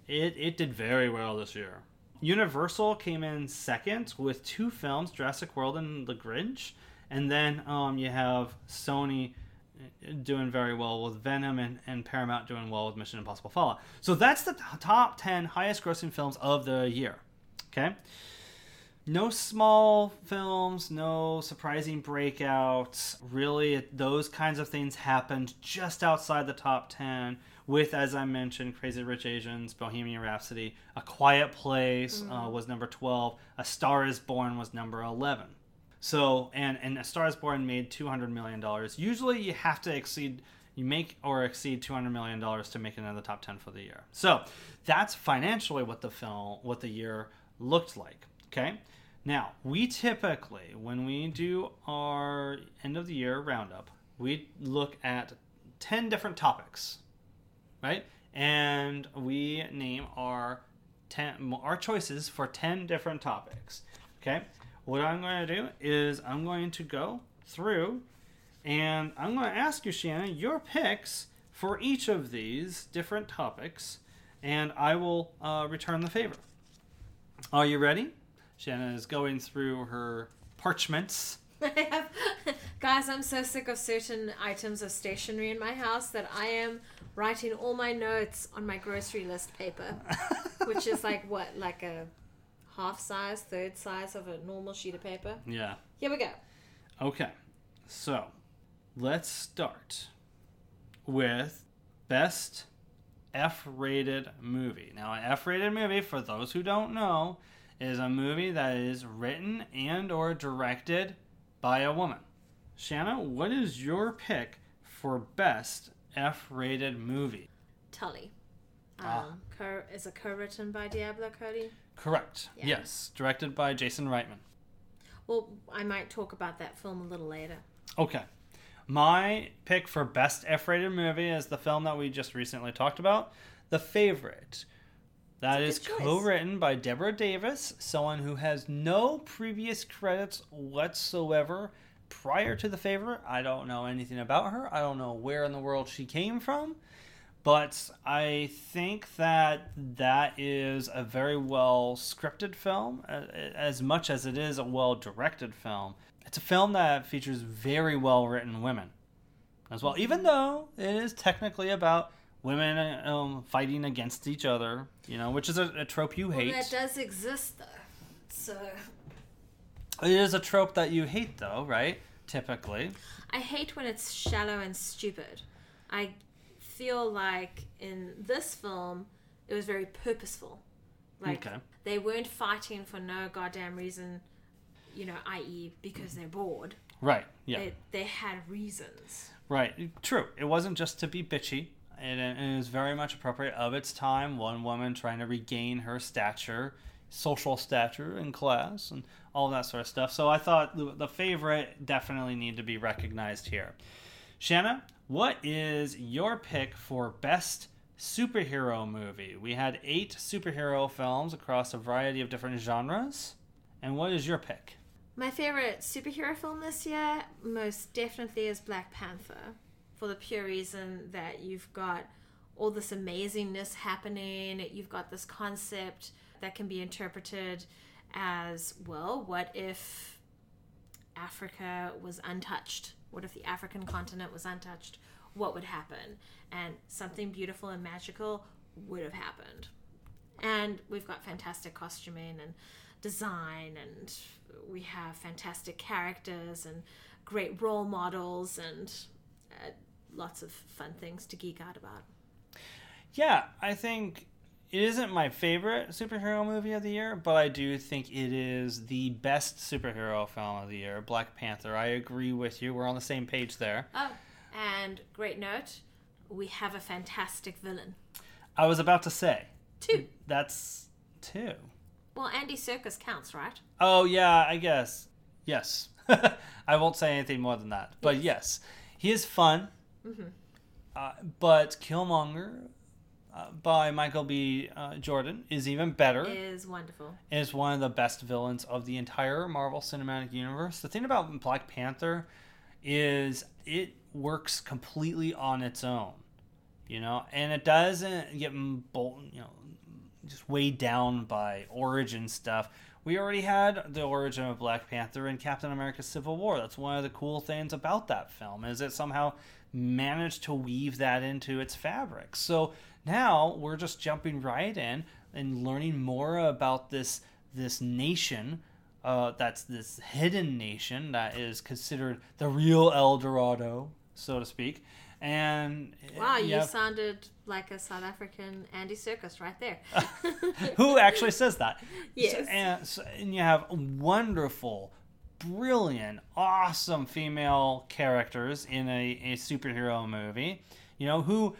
it, it did very well this year. Universal came in second with two films, Jurassic World and The Grinch. And then um, you have Sony uh, doing very well with Venom and, and Paramount doing well with Mission Impossible Fallout. So that's the t- top 10 highest grossing films of the year. Okay? No small films, no surprising breakouts. Really, those kinds of things happened just outside the top 10 with, as I mentioned, Crazy Rich Asians, Bohemian Rhapsody, A Quiet Place uh, was number 12, A Star is Born was number 11. So, and, and A Star is Born made $200 million. Usually you have to exceed, you make or exceed $200 million to make it into the top 10 for the year. So that's financially what the film, what the year looked like. Okay. Now, we typically, when we do our end of the year roundup, we look at 10 different topics, right? And we name our 10 our choices for 10 different topics. Okay? What I'm going to do is I'm going to go through and I'm going to ask you, Shanna, your picks for each of these different topics, and I will uh, return the favor. Are you ready? Shanna is going through her parchments. Guys, I'm so sick of certain items of stationery in my house that I am writing all my notes on my grocery list paper, which is like what, like a half size, third size of a normal sheet of paper. yeah. Here we go. Okay. So, let's start with best F-rated movie. Now, an F-rated movie, for those who don't know, is a movie that is written and or directed by a woman. Shanna, what is your pick for best F-rated movie? Tully. Um, Ah. co- is it co-written by Diablo Cody? Correct. Yeah. Yes, directed by Jason Reitman. Well, I might talk about that film a little later. Okay. My pick for best F-rated movie is the film that we just recently talked about, The Favorite. That is That's a good choice. co-written by Deborah Davis, someone who has no previous credits whatsoever prior to The Favorite. I don't know anything about her. I don't know where in the world she came from. But I think that that is a very well scripted film, as much as it is a well directed film. It's a film that features very well written women as well, even though it is technically about women um, fighting against each other, you know, which is a, a trope you Well, hate. that does exist though. So It is a trope that you hate, though, right? Typically. I hate when it's shallow and stupid. I feel like in this film it was very purposeful. Like Okay. they weren't fighting for no goddamn reason, you know, i.e. because they're bored. Right. Yeah. They, they had reasons. Right. True. It wasn't just to be bitchy. It, it was very much appropriate of its time. One woman trying to regain her stature, social stature in class, and all that sort of stuff. So I thought the, the favorite definitely need to be recognized here. Shanna, what is your pick for best superhero movie? We had eight superhero films across a variety of different genres. And what is your pick? My favorite superhero film this year most definitely is Black Panther for the pure reason that you've got all this amazingness happening. You've got this concept that can be interpreted as well, what if Africa was untouched? What if the African continent was untouched? What would happen? And something beautiful and magical would have happened. And we've got fantastic costuming and design, and we have fantastic characters and great role models, and uh, lots of fun things to geek out about. Yeah, I think it isn't my favorite superhero movie of the year, but I do think it is the best superhero film of the year, Black Panther. I agree with you. We're on the same page there. Oh, and great note, we have a fantastic villain. I was about to say, Two. that's two. Well, Andy Serkis counts, right? Oh, yeah, I guess. Yes. I won't say anything more than that. But yes, he is fun. Uh, but Killmonger uh, by Michael B. Uh, Jordan is even better. Is wonderful. is one of the best villains of the entire Marvel Cinematic Universe. The thing about Black Panther is it works completely on its own, you know, and it doesn't get bolt, you know, just weighed down by origin stuff. We already had the origin of Black Panther in Captain America: Civil War. That's one of the cool things about that film is it somehow managed to weave that into its fabric. So now we're just jumping right in and learning more about this this nation uh, that's this hidden nation that is considered the real El Dorado, so to speak. And Wow, you yeah, sounded like a South African Andy Serkis right there. who actually says that? Yes. and, so- and you have wonderful, brilliant, awesome female characters in a, a superhero movie, you know, who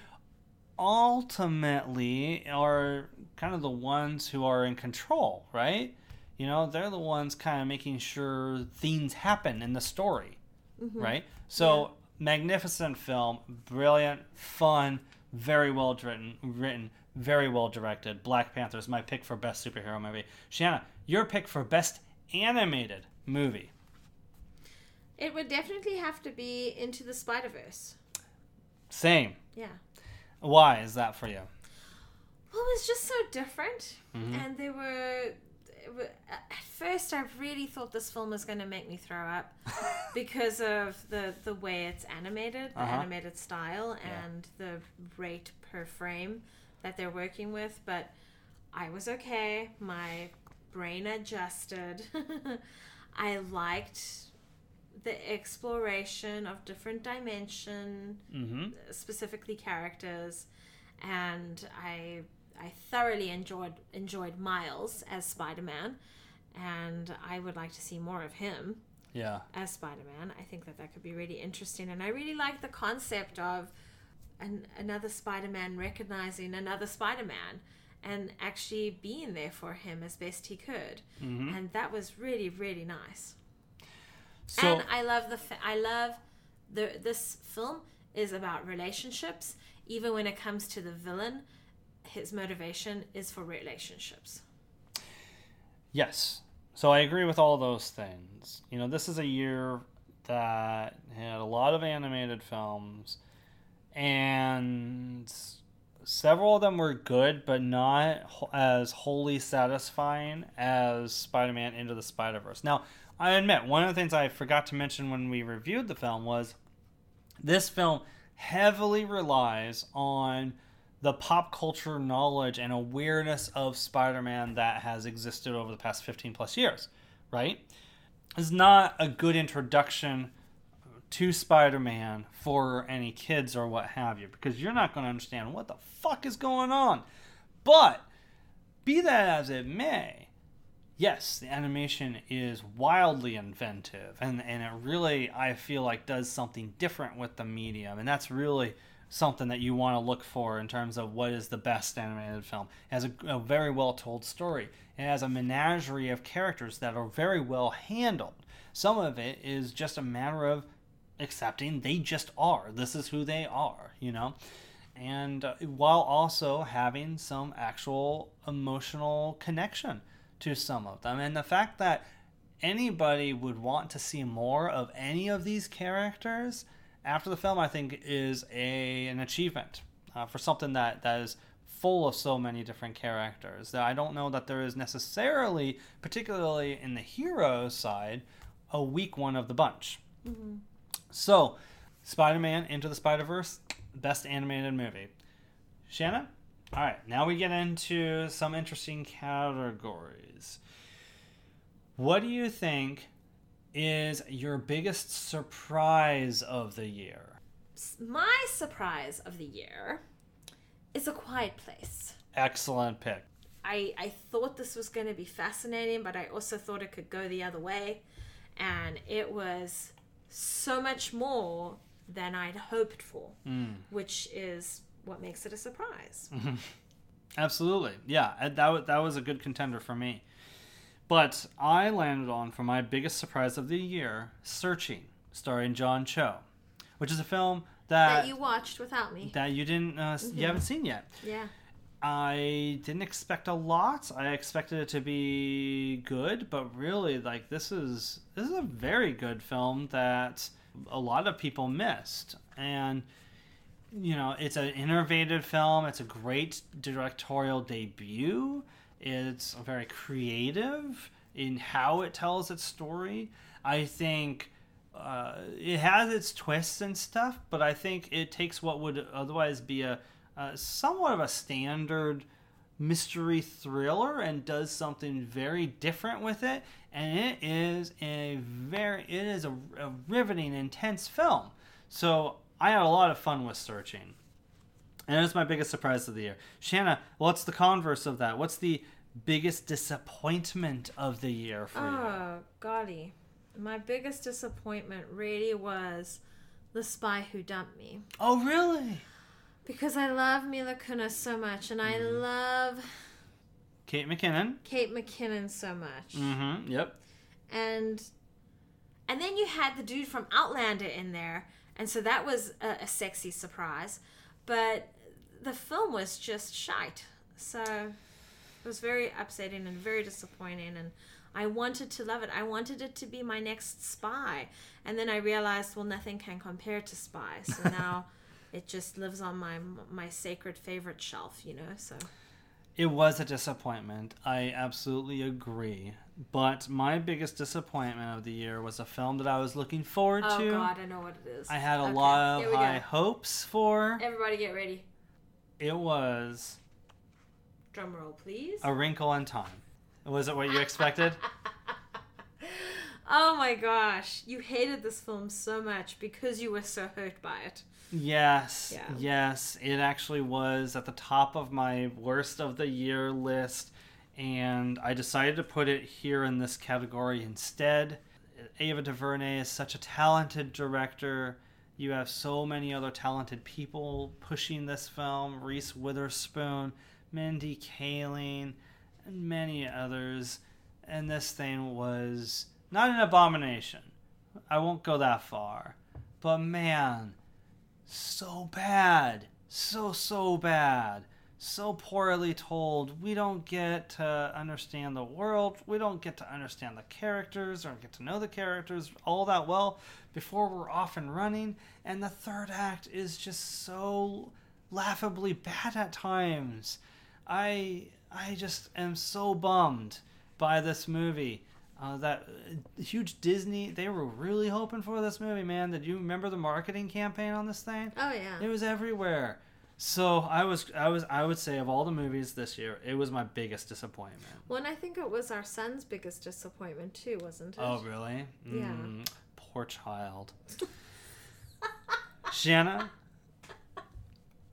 ultimately are kind of the ones who are in control, right? You know, they're the ones kind of making sure things happen in the story, mm-hmm. right? So, magnificent film, brilliant, fun, very well written, written, very well directed. Black Panther is my pick for best superhero movie. Shanna, your pick for best animated movie. it would definitely have to be Into the Spider Verse. Same. Yeah. Why is that for you? Well, it was just so different, and they were. At first, I really thought this film was going to make me throw up because of the the way it's animated, the Uh-huh. animated style, and the rate per frame that they're working with. But I was okay. My brain adjusted. I liked the exploration of different dimension Mm-hmm. specifically characters, and I I thoroughly enjoyed enjoyed Miles as Spider Man, and I would like to see more of him Yeah. as Spider Man. I think that that could be really interesting, and I really like the concept of an, another Spider Man recognizing another Spider Man. And actually being there for him as best he could, Mm-hmm. and that was really, really nice So and I love the I love the this film is about relationships. Even when it comes to the villain, his motivation is for relationships. Yes. So I agree with all those things. You know, this is a year that had a lot of animated films, and several of them were good, but not as wholly satisfying as Spider Man Into the Spider Verse. Now, I admit, one of the things I forgot to mention when we reviewed the film was this film heavily relies on the pop culture knowledge and awareness of Spider-Man that has existed over the past 15 plus years, right? It's not a good introduction to Spider-Man for any kids or what have you because you're not going to understand what the fuck is going on. But be that as it may, yes, the animation is wildly inventive and, and it really, I feel like, does something different with the medium. And that's really something that you want to look for in terms of what is the best animated film. It has a, a very well told story, it has a menagerie of characters that are very well handled. Some of it is just a matter of accepting they just are. This is who they are, you know? And uh, while also having some actual emotional connection to some of them. And the fact that anybody would want to see more of any of these characters after the film, I think, is a an achievement uh, for something that, that is full of so many different characters. That I don't know that there is necessarily, particularly in the hero side, a weak one of the bunch. So, Spider Man Into the Spider Verse, best animated movie. Shanna? All right, now we get into some interesting categories. What do you think is your biggest surprise of the year? My surprise of the year is A Quiet Place. Excellent pick. I, I thought this was going to be fascinating, but I also thought it could go the other way. And it was so much more than I'd hoped for, hmm. which is what makes it a surprise. Absolutely. Yeah, that, wa- that was a good contender for me. But I landed on, for my biggest surprise of the year, Searching, starring John Cho, which is a film that, that you watched without me. that you didn't uh, s you haven't seen yet. Yeah. I didn't expect a lot. I expected it to be good, but really, like this is this is a very good film that a lot of people missed, and you know it's an innovative film. It's a great directorial debut. It's very creative in how it tells its story. I think uh, it has its twists and stuff, but I think it takes what would otherwise be a, a somewhat of a standard mystery thriller and does something very different with it. And it is a very it is a, a riveting, intense film. So I had a lot of fun with searching. And it was my biggest surprise of the year. Shanna, what's the converse of that? What's the biggest disappointment of the year for you? Oh, golly. My biggest disappointment really was The Spy Who Dumped Me. Oh, really? Because I love Mila Kunis so much, and I Mm-hmm. love Kate McKinnon. Kate McKinnon so much. Mm-hmm. Yep. and and then you had the dude from Outlander in there, and so that was a, a sexy surprise. But the film was just shite, so it was very upsetting and very disappointing. And I wanted to love it. I wanted it to be my next Spy, and then I realized, well, nothing can compare to Spy. So now it just lives on my my sacred favorite shelf, you know. So It was a disappointment. I absolutely agree. But my biggest disappointment of the year was a film that I was looking forward oh to. Oh God, I know what it is. I had a Okay, lot of high go. hopes for. Everybody, get ready. It was Drum roll, please. A Wrinkle in Time. Was it what you expected? Oh my gosh, you hated this film so much because you were so hurt by it. Yes, Yeah. yes, it actually was at the top of my worst of the year list, and I decided to put it here in this category instead. Ava DuVernay is such a talented director. You have so many other talented people pushing this film Reese Witherspoon, Mindy Kaling, and many others. And this thing was not an abomination. I won't go that far. But man, so bad. So, so bad. So poorly told. We don't get to understand the world. We don't get to understand the characters or get to know the characters all that well before we're off and running. And the third act is just so laughably bad at times. I I just am so bummed by this movie. Uh, that uh, huge Disney, they were really hoping for this movie, man. Did you remember the marketing campaign on this thing? Oh yeah. It was everywhere. So I was, I was, I would say of all the movies this year, it was my biggest disappointment. Well, and I think it was our son's biggest disappointment too, wasn't it? Oh, really? Yeah. Poor child. Shanna,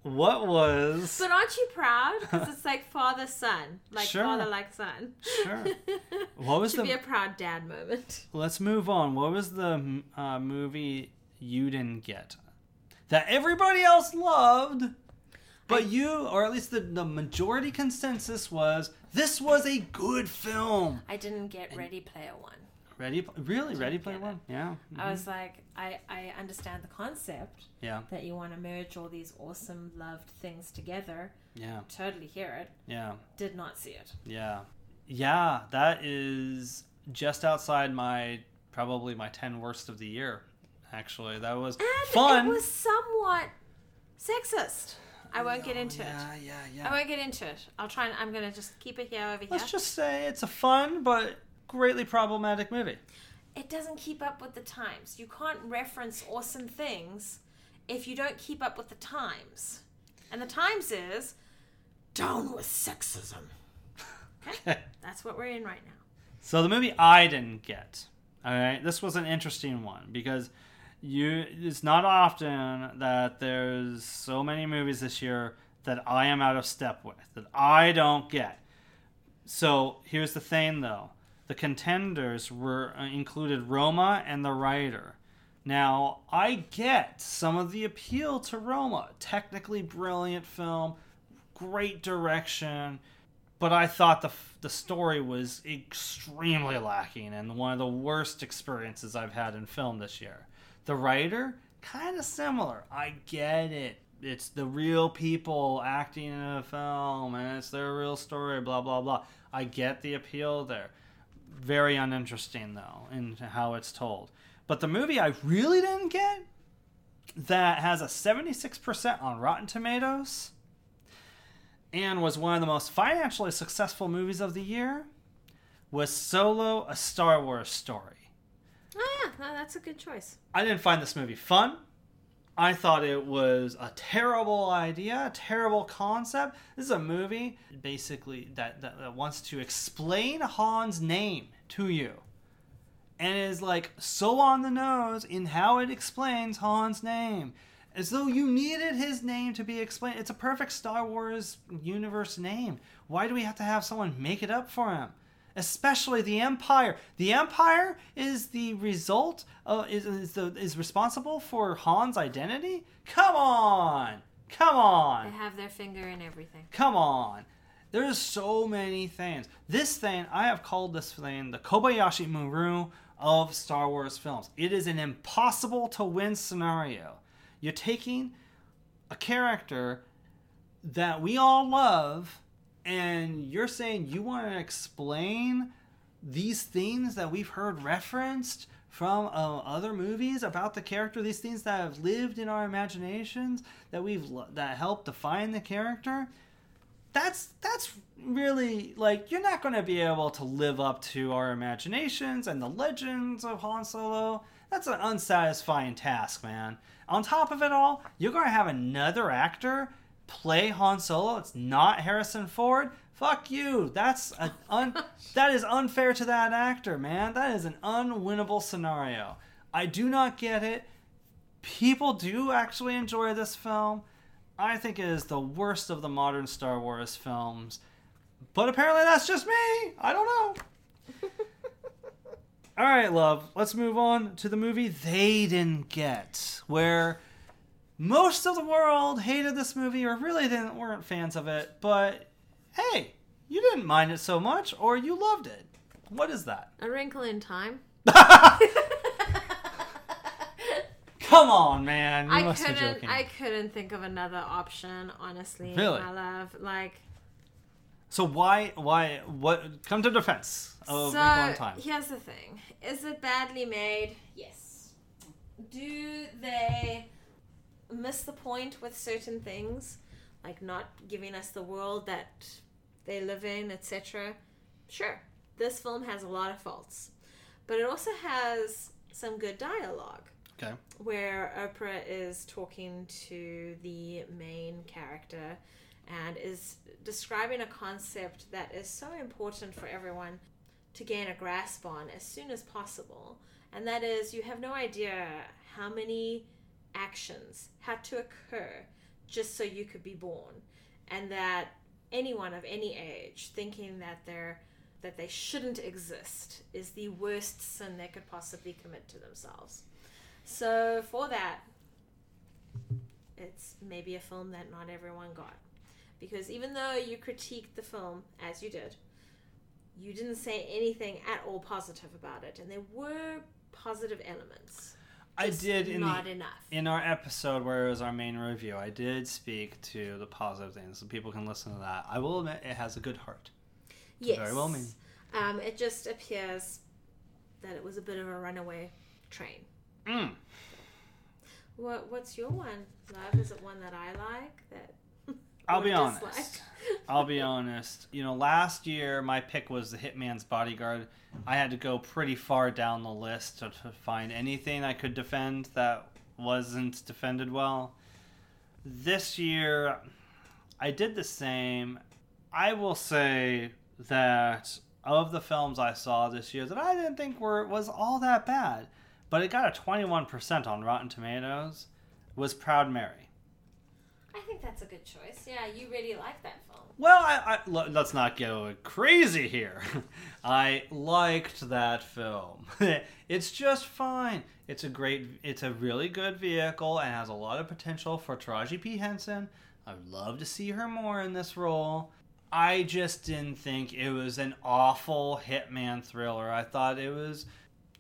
what was? But aren't you proud? Because it's like father son, like Sure. father like son. Sure. What was Should the? be a proud dad moment. Let's move on. What was the uh, movie you didn't get that everybody else loved, but you, or at least the, the majority consensus was this was a good film. I didn't get Ready Player One. Ready? Really? Ready Player get. One? Yeah. I was mm-hmm. like, I I understand the concept Yeah. that you want to merge all these awesome loved things together. Yeah. Totally hear it. Yeah. Did not see it. Yeah. Yeah. That is just outside my probably my ten worst of the year. Actually, that was And fun. it was somewhat sexist. I won't get Oh, into yeah, it. Yeah. I Yeah. won't get into it. I'll try and I'm gonna just keep it here over here. Let's just say it's a fun but greatly problematic movie. It doesn't keep up with the times. You can't reference awesome things if you don't keep up with the times. And the times is down with sexism. Okay? That's what we're in right now. So the movie I didn't get. All right, this was an interesting one because you. It's not often that there's so many movies this year that I am out of step with, that I don't get. So here's the thing though the contenders were uh, included Roma and the Rider. Now, I get some of the appeal to Roma. Technically brilliant film, great direction, but I thought the the story was extremely lacking and one of the worst experiences I've had in film this year. The Rider, kind of similar. I get it. It's the real people acting in a film and it's their real story, blah blah blah. I get the appeal there. Very uninteresting though in how it's told. But the movie I really didn't get that has a 76% on Rotten Tomatoes and was one of the most financially successful movies of the year was Solo a Star Wars story. Oh yeah, no, that's a good choice. I didn't find this movie fun. I thought it was a terrible idea, a terrible concept. This is a movie basically that, that, that wants to explain Han's name to you. And is like so on the nose in how it explains Han's name. As though you needed his name to be explained. It's a perfect Star Wars universe name. Why do we have to have someone make it up for him? Especially the empire. The empire is the result of is, is the is responsible for han's identity? Come on! Come on! They have their finger in everything. come on! There's so many things this thing i have called this thing the kobayashi maru of star wars films. It is an impossible to win scenario. You're taking a character that we all love and you're saying you want to explain these things that we've heard referenced from uh, other movies about the character these things that have lived in our imaginations that we've that help define the character that's that's really like you're not going to be able to live up to our imaginations and the legends of Han Solo. That's an unsatisfying task, man. On top of it all, you're going to have another actor play Han Solo. It's not Harrison Ford. Fuck you. That's a un- that is unfair to that actor, man. That is an unwinnable scenario. I do not get it. People do actually enjoy this film. I think it is the worst of the modern Star Wars films. But apparently that's just me. I don't know. All right, love. Let's move on to the movie they didn't get, where most of the world hated this movie or really didn't weren't fans of it. But hey, you didn't mind it so much, or you loved it. What is that? A Wrinkle in Time. Come on, man. You I must couldn't. joking. I couldn't think of another option. Honestly, Really? my love. Like, So why, why, what? Come to defense of so Wrinkle in Time. here's the thing: Is it badly made? Yes. Do they miss the point with certain things, like not giving us the world that they live in, etc.? Sure, this film has a lot of faults, but it also has some good dialogue Okay. where Oprah is talking to the main character and is describing a concept that is so important for everyone to gain a grasp on as soon as possible. And that is, you have no idea how many actions had to occur just so you could be born. And that anyone of any age thinking that they're that they shouldn't exist is the worst sin they could possibly commit to themselves. So for that, it's maybe a film that not everyone got. Because even though you critiqued the film as you did, you didn't say anything at all positive about it. And there were positive elements. I did in the- enough. In our episode where it was our main review, I did speak to the positive things, so people can listen to that. I will admit it has a good heart. yes. very well mean. Um, it just appears that it was a bit of a runaway train. Mm. What What's your one, love? Is it one that I like? That I'll be honest. I'll be honest. You know, last year my pick was the Hitman's Bodyguard. I had to go pretty far down the list to, to find anything I could defend that wasn't defended well. This year, I did the same. I will say that of the films I saw this year that I didn't think were was all that bad, but it got a 21% on Rotten Tomatoes was Proud Mary. I think that's a good choice. Yeah, you really like that film. Well, I, I, l- let's not go crazy here. I liked that film. it's just fine. It's a great, it's a really good vehicle and has a lot of potential for Taraji P. Henson. I'd love to see her more in this role. I just didn't think it was an awful hitman thriller. I thought it was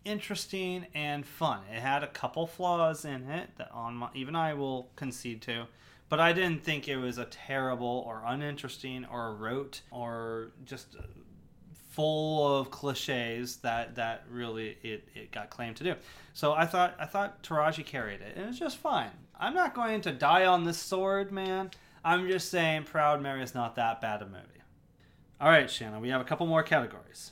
interesting and fun. It had a couple flaws in it that on my, even I will concede to, but I didn't think it was a terrible or uninteresting or rote or just full of cliches that that really it, it got claimed to do. So I thought I thought Taraji carried it, and it's just fine. I'm not going to die on this sword, man. I'm just saying Proud Mary is not that bad a movie. All right, Shanna, we have a couple more categories.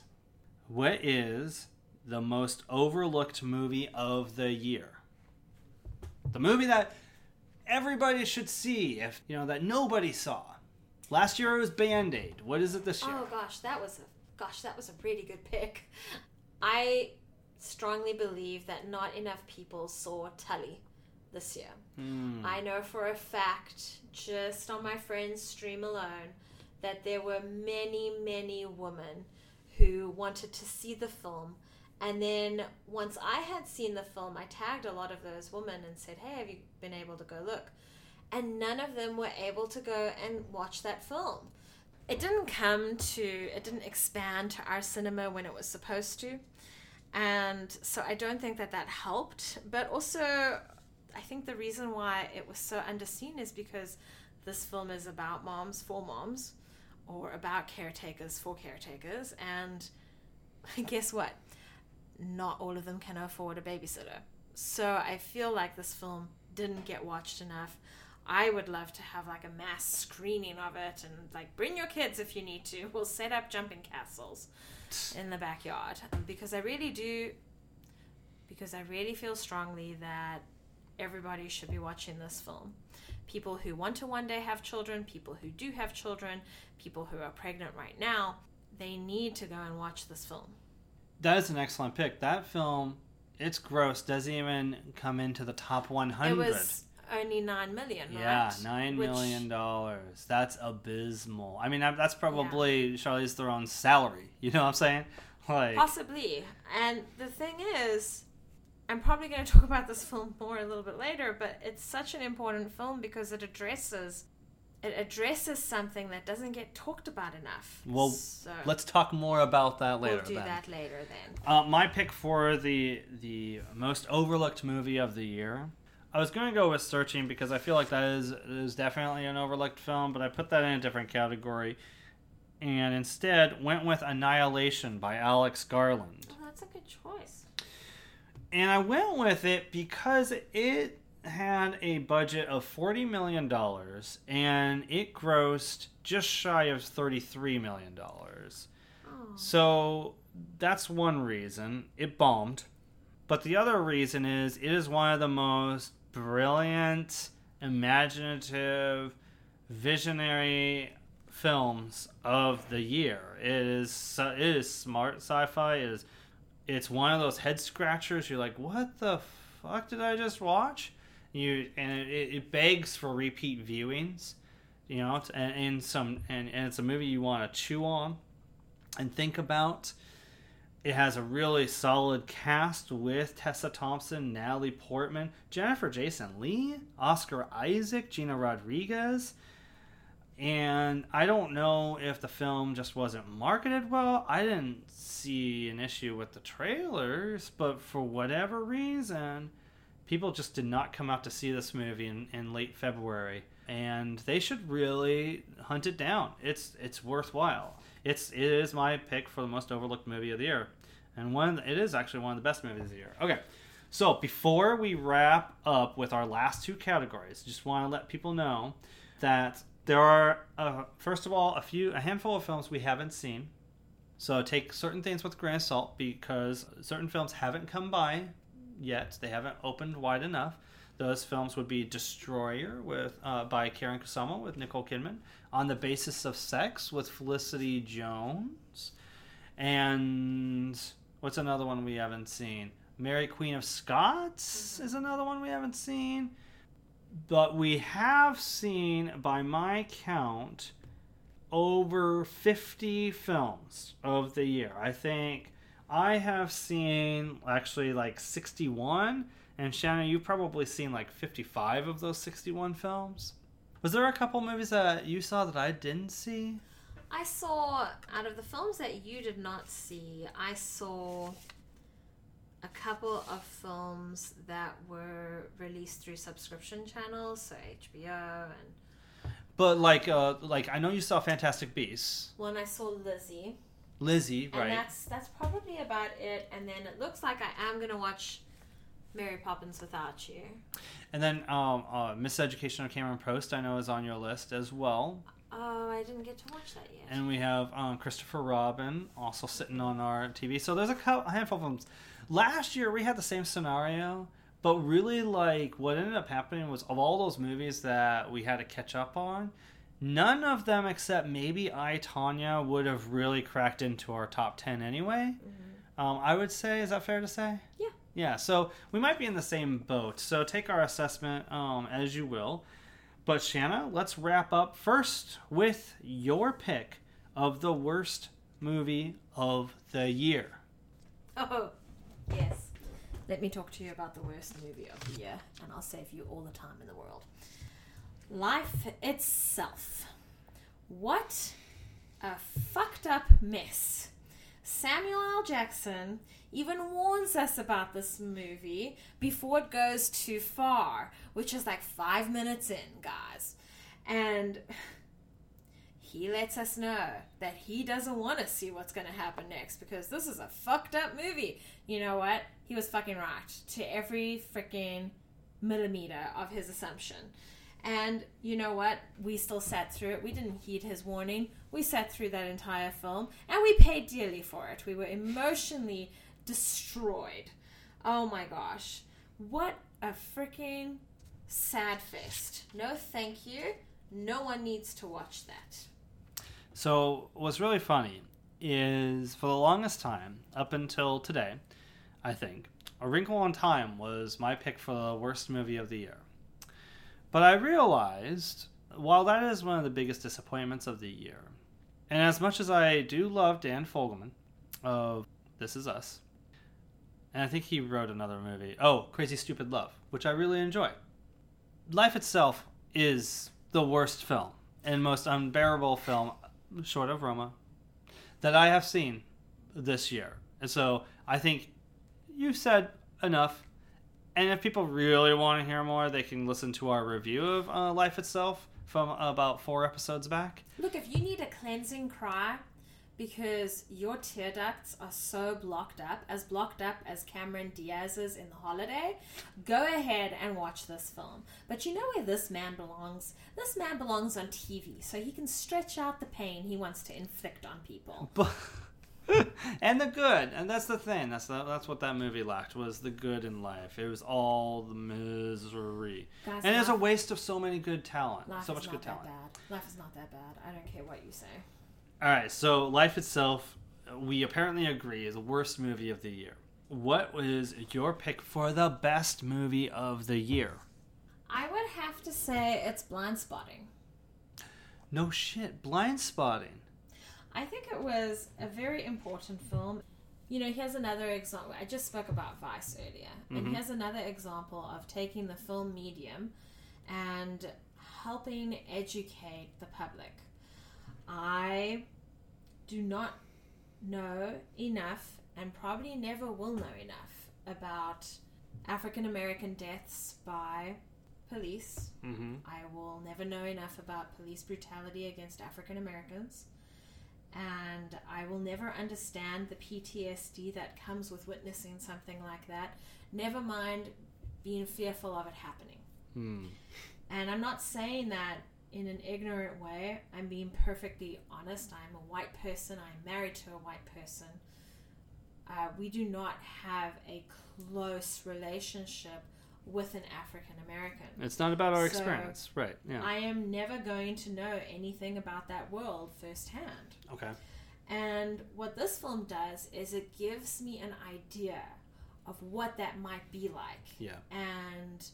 What is the most overlooked movie of the year? The movie that everybody should see if, you know, that nobody saw. Last year it was Band-Aid. What is it this year? Oh gosh, that was a gosh, that was a really good pick. I strongly believe that not enough people saw Tully this year. Hmm. I know for a fact, just on my friend's stream alone, that there were many, many women who wanted to see the film. And then once I had seen the film, I tagged a lot of those women and said, Hey, have you been able to go look? And none of them were able to go and watch that film. It didn't come to, it didn't expand to our cinema when it was supposed to. And so I don't think that that helped. But also, I think the reason why it was so underseen is because this film is about moms for moms or about caretakers for caretakers. And guess what? Not all of them can afford a babysitter. So I feel like this film didn't get watched enough. I would love to have like a mass screening of it and like bring your kids if you need to. We'll set up jumping castles in the backyard because I really do because I really feel strongly that everybody should be watching this film. People who want to one day have children, people who do have children, people who are pregnant right now, they need to go and watch this film. That is an excellent pick. That film, its gross doesn't even come into the top 100. It was only 9 million, right? Yeah, nine Which- million dollars. That's abysmal. I mean, that's probably Charlize Theron's salary. You know what I'm saying? Like, Possibly. And the thing is, I'm probably going to talk about this film more a little bit later, but it's such an important film because it addresses it addresses something that doesn't get talked about enough. Well, so let's talk more about that later. we'll do then. that later then. Uh, my pick for the the most overlooked movie of the year. I was going to go with Searching because I feel like that is is definitely an overlooked film, but I put that in a different category, and instead went with Annihilation by Alex Garland. Oh, that's a good choice. And I went with it because it had a budget of $40 million and it grossed just shy of $33 million. Oh. So that's one reason. It bombed. But the other reason is it is one of the most brilliant, imaginative, visionary films of the year. It is it is smart sci-fi. It is it's one of those head scratchers. You're like, what the fuck did I just watch? You and it, it begs for repeat viewings. You know, it's- and, and some and, and it's a movie you want to chew on and think about. It has a really solid cast with Tessa Thompson, Natalie Portman, Jennifer Jason Lee, Oscar Isaac, Gina Rodriguez. And I don't know if the film just wasn't marketed well. I didn't see an issue with the trailers, but for whatever reason, people just did not come out to see this movie in, in late February. And they should really hunt it down. It's it's worthwhile. It's it is my pick for the most overlooked movie of the year, and one it is actually one of the best movies of the year. Okay, so before we wrap up with our last two categories, just want to let people know that there are uh, first of all a few a handful of films we haven't seen. So take certain things with a grain of salt because certain films haven't come by yet. They haven't opened wide enough. Those films would be Destroyer with uh, by Karyn Kusama with Nicole Kidman, On the Basis of Sex with Felicity Jones, and what's another one we haven't seen? Mary Queen of Scots is another one we haven't seen. but we have seen, by my count, over 50 films of the year. I think I have seen actually like 61, and Shanna, you've probably seen like 55 of those 61 films. Was there a couple movies that you saw that I didn't see? I saw out of the films that you did not see, I saw a couple of films that were released through subscription channels, so HBO and But like, uh, like I know you saw Fantastic Beasts, one I saw Lizzie. Lizzie, And right? that's that's probably about it. And then it looks like I am gonna watch Mary Poppins without you. And then um, uh, Miseducation of Cameron Post, I know, is on your list as well. Oh, I didn't get to watch that yet. And we have um, Christopher Robin also sitting on our TV. So there's a, couple, a handful of films. Last year we had the same scenario, but really like what ended up happening was of all those movies that we had to catch up on, none of them except maybe I Tonya would have really cracked into our top ten anyway. Um, I would say, is that fair to say? Yeah. Yeah. So we might be in the same boat. So take our assessment um, as you will. But Shanna, let's wrap up first with your pick of the worst movie of the year. Oh, yes. Let me talk to you about the worst movie of the year, and I'll save you all the time in the world. Life itself. What a fucked up mess. Samuel L. Jackson even warns us about this movie before it goes too far, which is like five minutes in, guys. And he lets us know that he doesn't want to see what's going to happen next because this is a fucked up movie. You know what? He was fucking right to every freaking millimeter of his assumption. And you know what? We still sat through it. We didn't heed his warning. We sat through that entire film and we paid dearly for it. We were emotionally destroyed. Oh my gosh. What a freaking sad fest. No thank you. No one needs to watch that. So what's really funny is for the longest time, up until today, I think, A Wrinkle in Time was my pick for the worst movie of the year. But I realized, while that is one of the biggest disappointments of the year, and as much as I do love Dan Fogelman of This Is Us, and I think he wrote another movie, oh, Crazy Stupid Love, which I really enjoy. Life itself is the worst film and most unbearable film, short of Roma, that I have seen this year. And so I think you've said enough. And if people really want to hear more, they can listen to our review of uh, Life Itself from about four episodes back. Look, if you need a cleansing cry because your tear ducts are so blocked up, as blocked up as Cameron Diaz's in The Holiday, go ahead and watch this film. But you know where this man belongs? This man belongs on TV, so he can stretch out the pain he wants to inflict on people. But and the good, and that's the thing. That's the, that's what that movie lacked was the good in life. It was all the misery, Guys, and it's a waste of so many good talent, Life so is much not good that talent. bad. Life is not that bad. I don't care what you say. All right, so life itself, we apparently agree is the worst movie of the year. What was your pick for the best movie of the year? I would have to say it's Blindspotting. No shit, Blindspotting. I think it was a very important film. You know, here's another example. I just spoke about Vice earlier. And Mhm. here's another example of taking the film medium and helping educate the public. I do not know enough and probably never will know enough about African American deaths by police Mm-hmm. I will never know enough about police brutality against African Americans. And I will never understand the PTSD that comes with witnessing something like that. Never mind being fearful of it happening. Hmm. And I'm not saying that in an ignorant way. I'm being perfectly honest. I'm a white person. I'm married to a white person. Uh, we do not have a close relationship with an African American. It's not about our So, experience, right? Yeah. I am never going to know anything about that world firsthand. okay. And what this film does is it gives me an idea of what that might be like. Yeah. And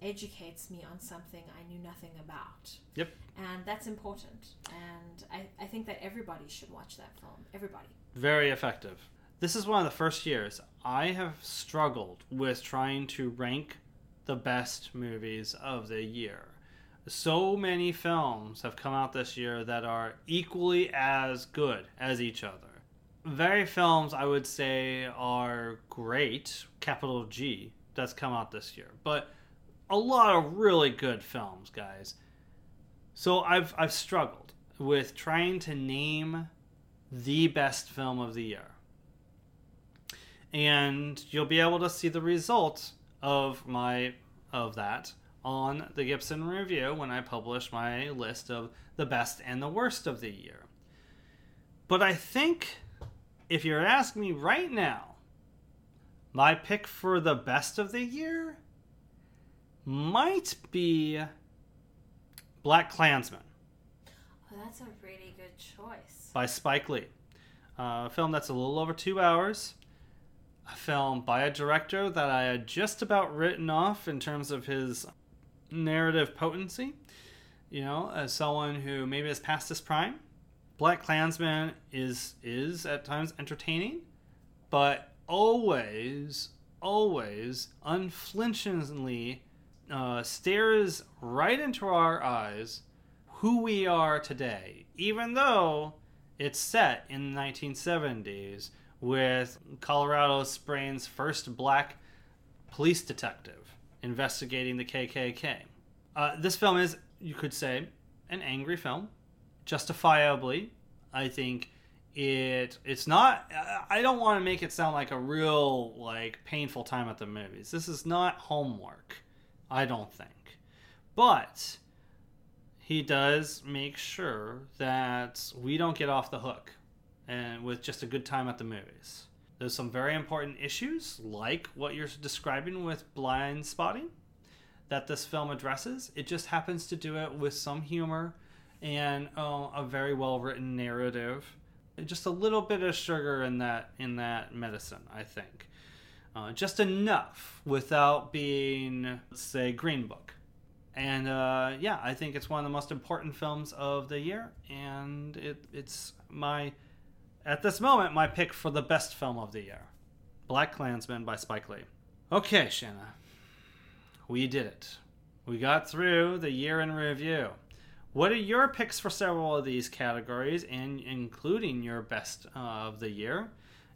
educates me on something I knew nothing about. Yep. And that's important. And I, I think that everybody should watch that film. Everybody. Very effective. This is one of the first years I have struggled with trying to rank the best movies of the year. So many films have come out this year that are equally as good as each other. Very films I would say are great, capital G, that's come out this year. But a lot of really good films, guys. So I've I've struggled with trying to name the best film of the year. And you'll be able to see the result of my of that on the Gibson review when I publish my list of the best and the worst of the year. But I think if you're asking me right now, my pick for the best of the year might be BlacKKKlansman. Oh, that's a really good choice. by Spike Lee. Uh, a film that's a little over two hours. A film by a director that I had just about written off in terms of his narrative potency. You know, as someone who maybe has passed his prime. BlacKKKlansman is is at times entertaining, but always, always unflinchingly uh, stares right into our eyes who we are today, even though it's set in the 1970s with Colorado Springs' first black police detective investigating the KKK. Uh, this film is, you could say, an angry film. Justifiably, I think it it's not I don't want to make it sound like a real like painful time at the movies. This is not homework, I don't think. But he does make sure that we don't get off the hook and with just a good time at the movies. There's some very important issues, like what you're describing with Blindspotting, that this film addresses. It just happens to do it with some humor and uh, a very well written narrative. Just a little bit of sugar in that in that medicine, I think. Uh, just enough without being, say, Green Book. And uh, yeah, I think it's one of the most important films of the year, and it, it's my, at this moment, my pick for the best film of the year BlacKKKlansman by Spike Lee. Okay, Shanna, we did it. We got through the year in review. What are your picks for several of these categories, and including your best of the year?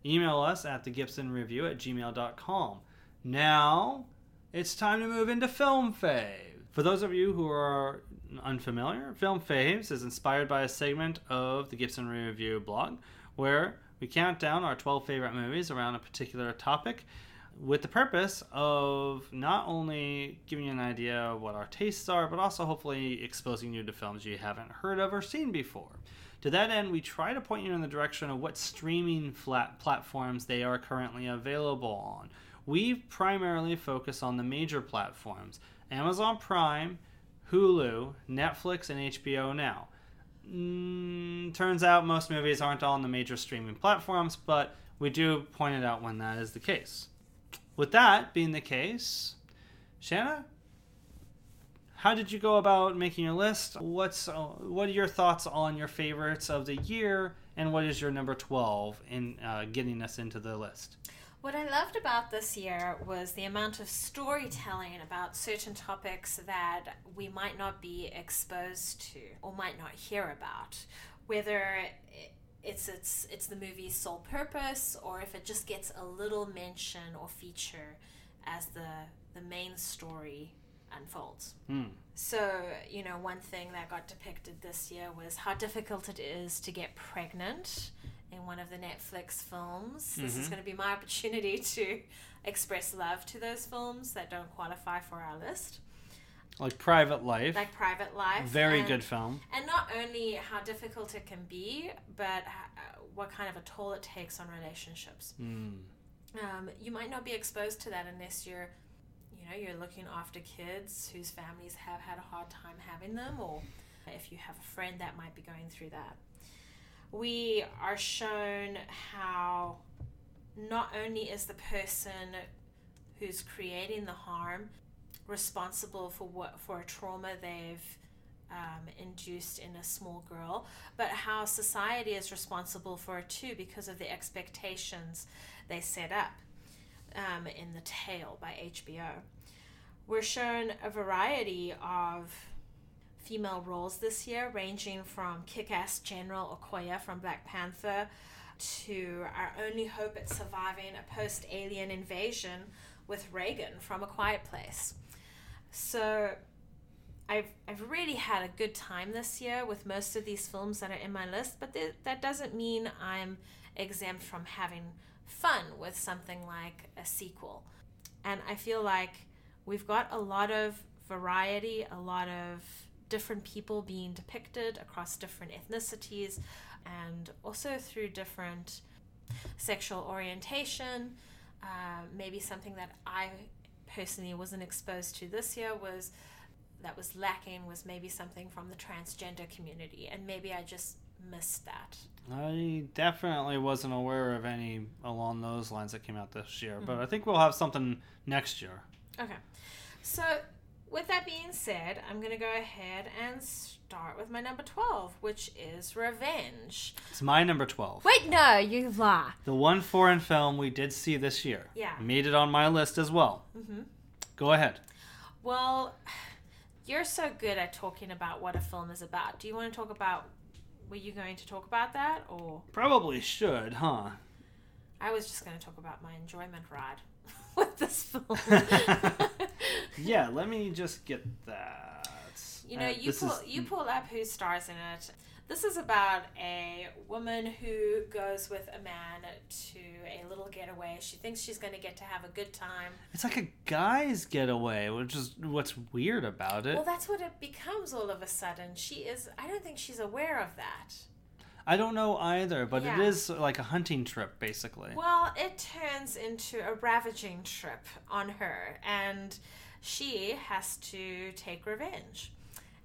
Email us at thegibsonreview at gmail.com. Now, it's time to move into Film Fave. For those of you who are unfamiliar, Film Faves is inspired by a segment of the Gibson Review blog where we count down our 12 favorite movies around a particular topic with the purpose of not only giving you an idea of what our tastes are, but also hopefully exposing you to films you haven't heard of or seen before. To that end, we try to point you in the direction of what streaming flat platforms they are currently available on. We primarily focus on the major platforms Amazon Prime, Hulu, Netflix, and HBO Now. Mm, turns out most movies aren't all on the major streaming platforms, but we do point it out when that is the case. With that being the case, Shanna, how did you go about making your list? What's uh, what are your thoughts on your favorites of the year, and what is your number twelve in uh, getting us into the list? What I loved about this year was the amount of storytelling about certain topics that we might not be exposed to or might not hear about. Whether it's it's it's the movie's sole purpose or if it just gets a little mention or feature as the the main story unfolds. Hmm. So, you know, one thing that got depicted this year was how difficult it is to get pregnant in one of the Netflix films. This is Mhm. going to be my opportunity to express love to those films that don't qualify for our list, Like Private Life, like Private Life. very and- good film. And not only how difficult it can be, but uh, what kind of a toll it takes on relationships. Hmm. Um, you might not be exposed to that unless you're, you know, you're looking after kids whose families have had a hard time having them, or if you have a friend that might be going through that. We are shown how not only is the person who's creating the harm responsible for what for a trauma they've um, induced in a small girl, but how society is responsible for it too because of the expectations they set up um, in The Tale by HBO. We're shown a variety of female roles this year, ranging from kick ass General Okoye from Black Panther to our only hope at surviving a post alien invasion with Regan from A Quiet Place. So I've, I've really had a good time this year with most of these films that are in my list, but th- that doesn't mean I'm exempt from having fun with something like a sequel. And I feel like we've got a lot of variety, a lot of different people being depicted across different ethnicities and also through different sexual orientation. Uh, maybe something that I personally wasn't exposed to this year was that was lacking was maybe something from the transgender community, and maybe I just missed that. I definitely wasn't aware of any along those lines that came out this year, but Mm-hmm. I think we'll have something next year. Okay. So, with that being said, I'm going to go ahead and start with my number 12, which is Revenge. It's my number 12. Wait, no, you lie. The one foreign film we did see this year. Yeah. Made it on my list as well. Mhm. Go ahead. Well, you're so good at talking about what a film is about. Do you want to talk about. Were you going to talk about that? Or Probably should, huh? I was just going to talk about my enjoyment ride with this film. Yeah, let me just get that. You know, Uh, you pull is- you pull up who stars in it. This is about a woman who goes with a man to a little getaway. She thinks she's going to get to have a good time. It's like a guy's getaway, which is what's weird about it. Well, that's what it becomes all of a sudden. She is. I don't think she's aware of that. I don't know either, but Yeah. it is like a hunting trip, basically. Well, it turns into a ravaging trip on her, and she has to take revenge.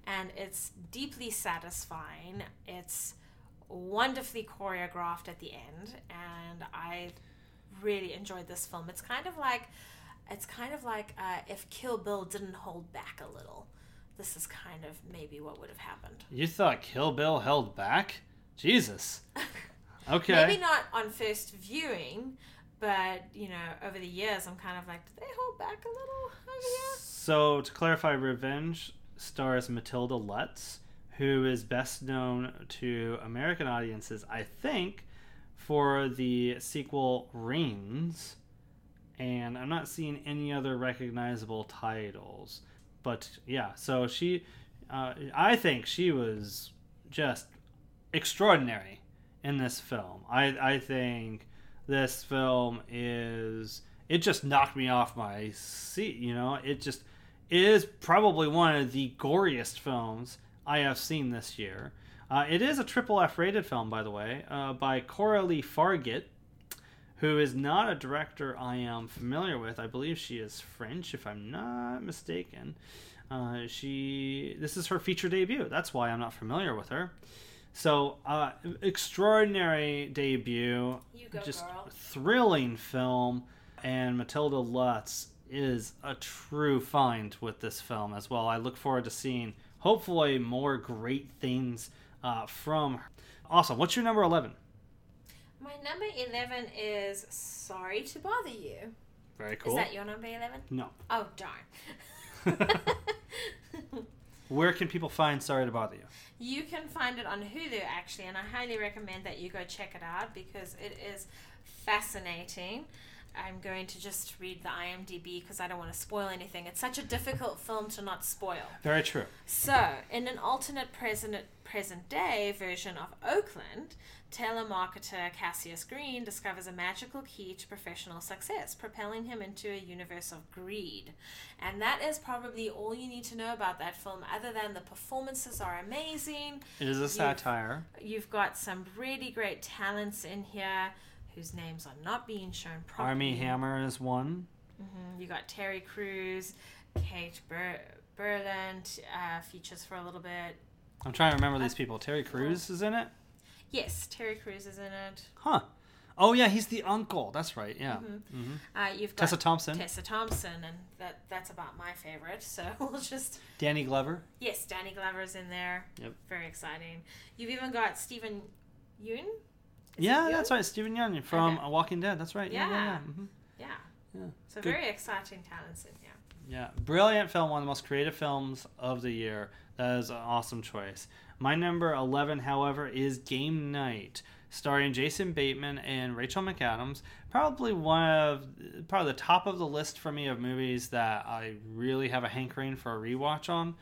And it's deeply satisfying. It's wonderfully choreographed at the end, and I really enjoyed this film. It's kind of like, it's kind of like uh, if Kill Bill didn't hold back a little. This is kind of maybe what would have happened. You thought Kill Bill held back? Jesus. Okay. Maybe not on first viewing, but you know, over the years, I'm kind of like, did they hold back a little over here? So, to clarify, Revenge stars Matilda Lutz, who is best known to American audiences, I think, for the sequel Rings. And I'm not seeing any other recognizable titles. But yeah, so she, uh, I think she was just extraordinary in this film. I, I think this film is it just knocked me off my seat you know? It just it is probably one of the goriest films i have seen this year. Uh, it is a triple f rated film by the way uh, by coralie fargeat who is not a director i am familiar with. I believe she is french if i'm not mistaken. Uh, she this is her feature debut. That's why i'm not familiar with her so uh, extraordinary debut. You go, just girl. thrilling film. And matilda lutz is a true find with this film as well. I look forward to seeing hopefully more great things uh, from her. Awesome. What's your number 11 My number 11 is Sorry to Bother You. very cool. Is that your number 11? no. Oh, darn. where can people find sorry to bother you You can find it on Hulu actually, and I highly recommend that you go check it out because it is fascinating. I'm going to just read the IMDb because I don't want to spoil anything. It's such a difficult film to not spoil. very true So, in an alternate present present day version of Oakland, telemarketer Cassius Green discovers a magical key to professional success, propelling him into a universe of greed. And that is probably all you need to know about that film, other than the performances are amazing. it is a satire You've got some really great talents in here whose names are not being shown properly. armie hammer is one Mhm. You got Terry Crews, Kate Ber- Berlant uh, features for a little bit. i'm trying to remember these people terry Crews is in it Yes, Terry Crews is in it. Huh. Oh yeah, he's the uncle. That's right. Yeah. Mm-hmm. Uh, you've got Tessa Thompson, Tessa Thompson, and that that's about my favorite. So we'll just Danny Glover. yes, Danny Glover's in there. Yep. Very exciting. You've even got Steven Yeun. Is Yeah, that's right. Steven Yeun from Okay. Walking Dead. That's right. Yeah, yeah, yeah. Yeah. hmm Yeah. Yeah. So Good. very exciting talents in here. Yeah, brilliant film, one of the most creative films of the year. That is an awesome choice. My number 11, however, is Game Night, starring Jason Bateman and Rachel McAdams. Probably one of, probably the top of the list for me of movies that I really have a hankering for a rewatch on.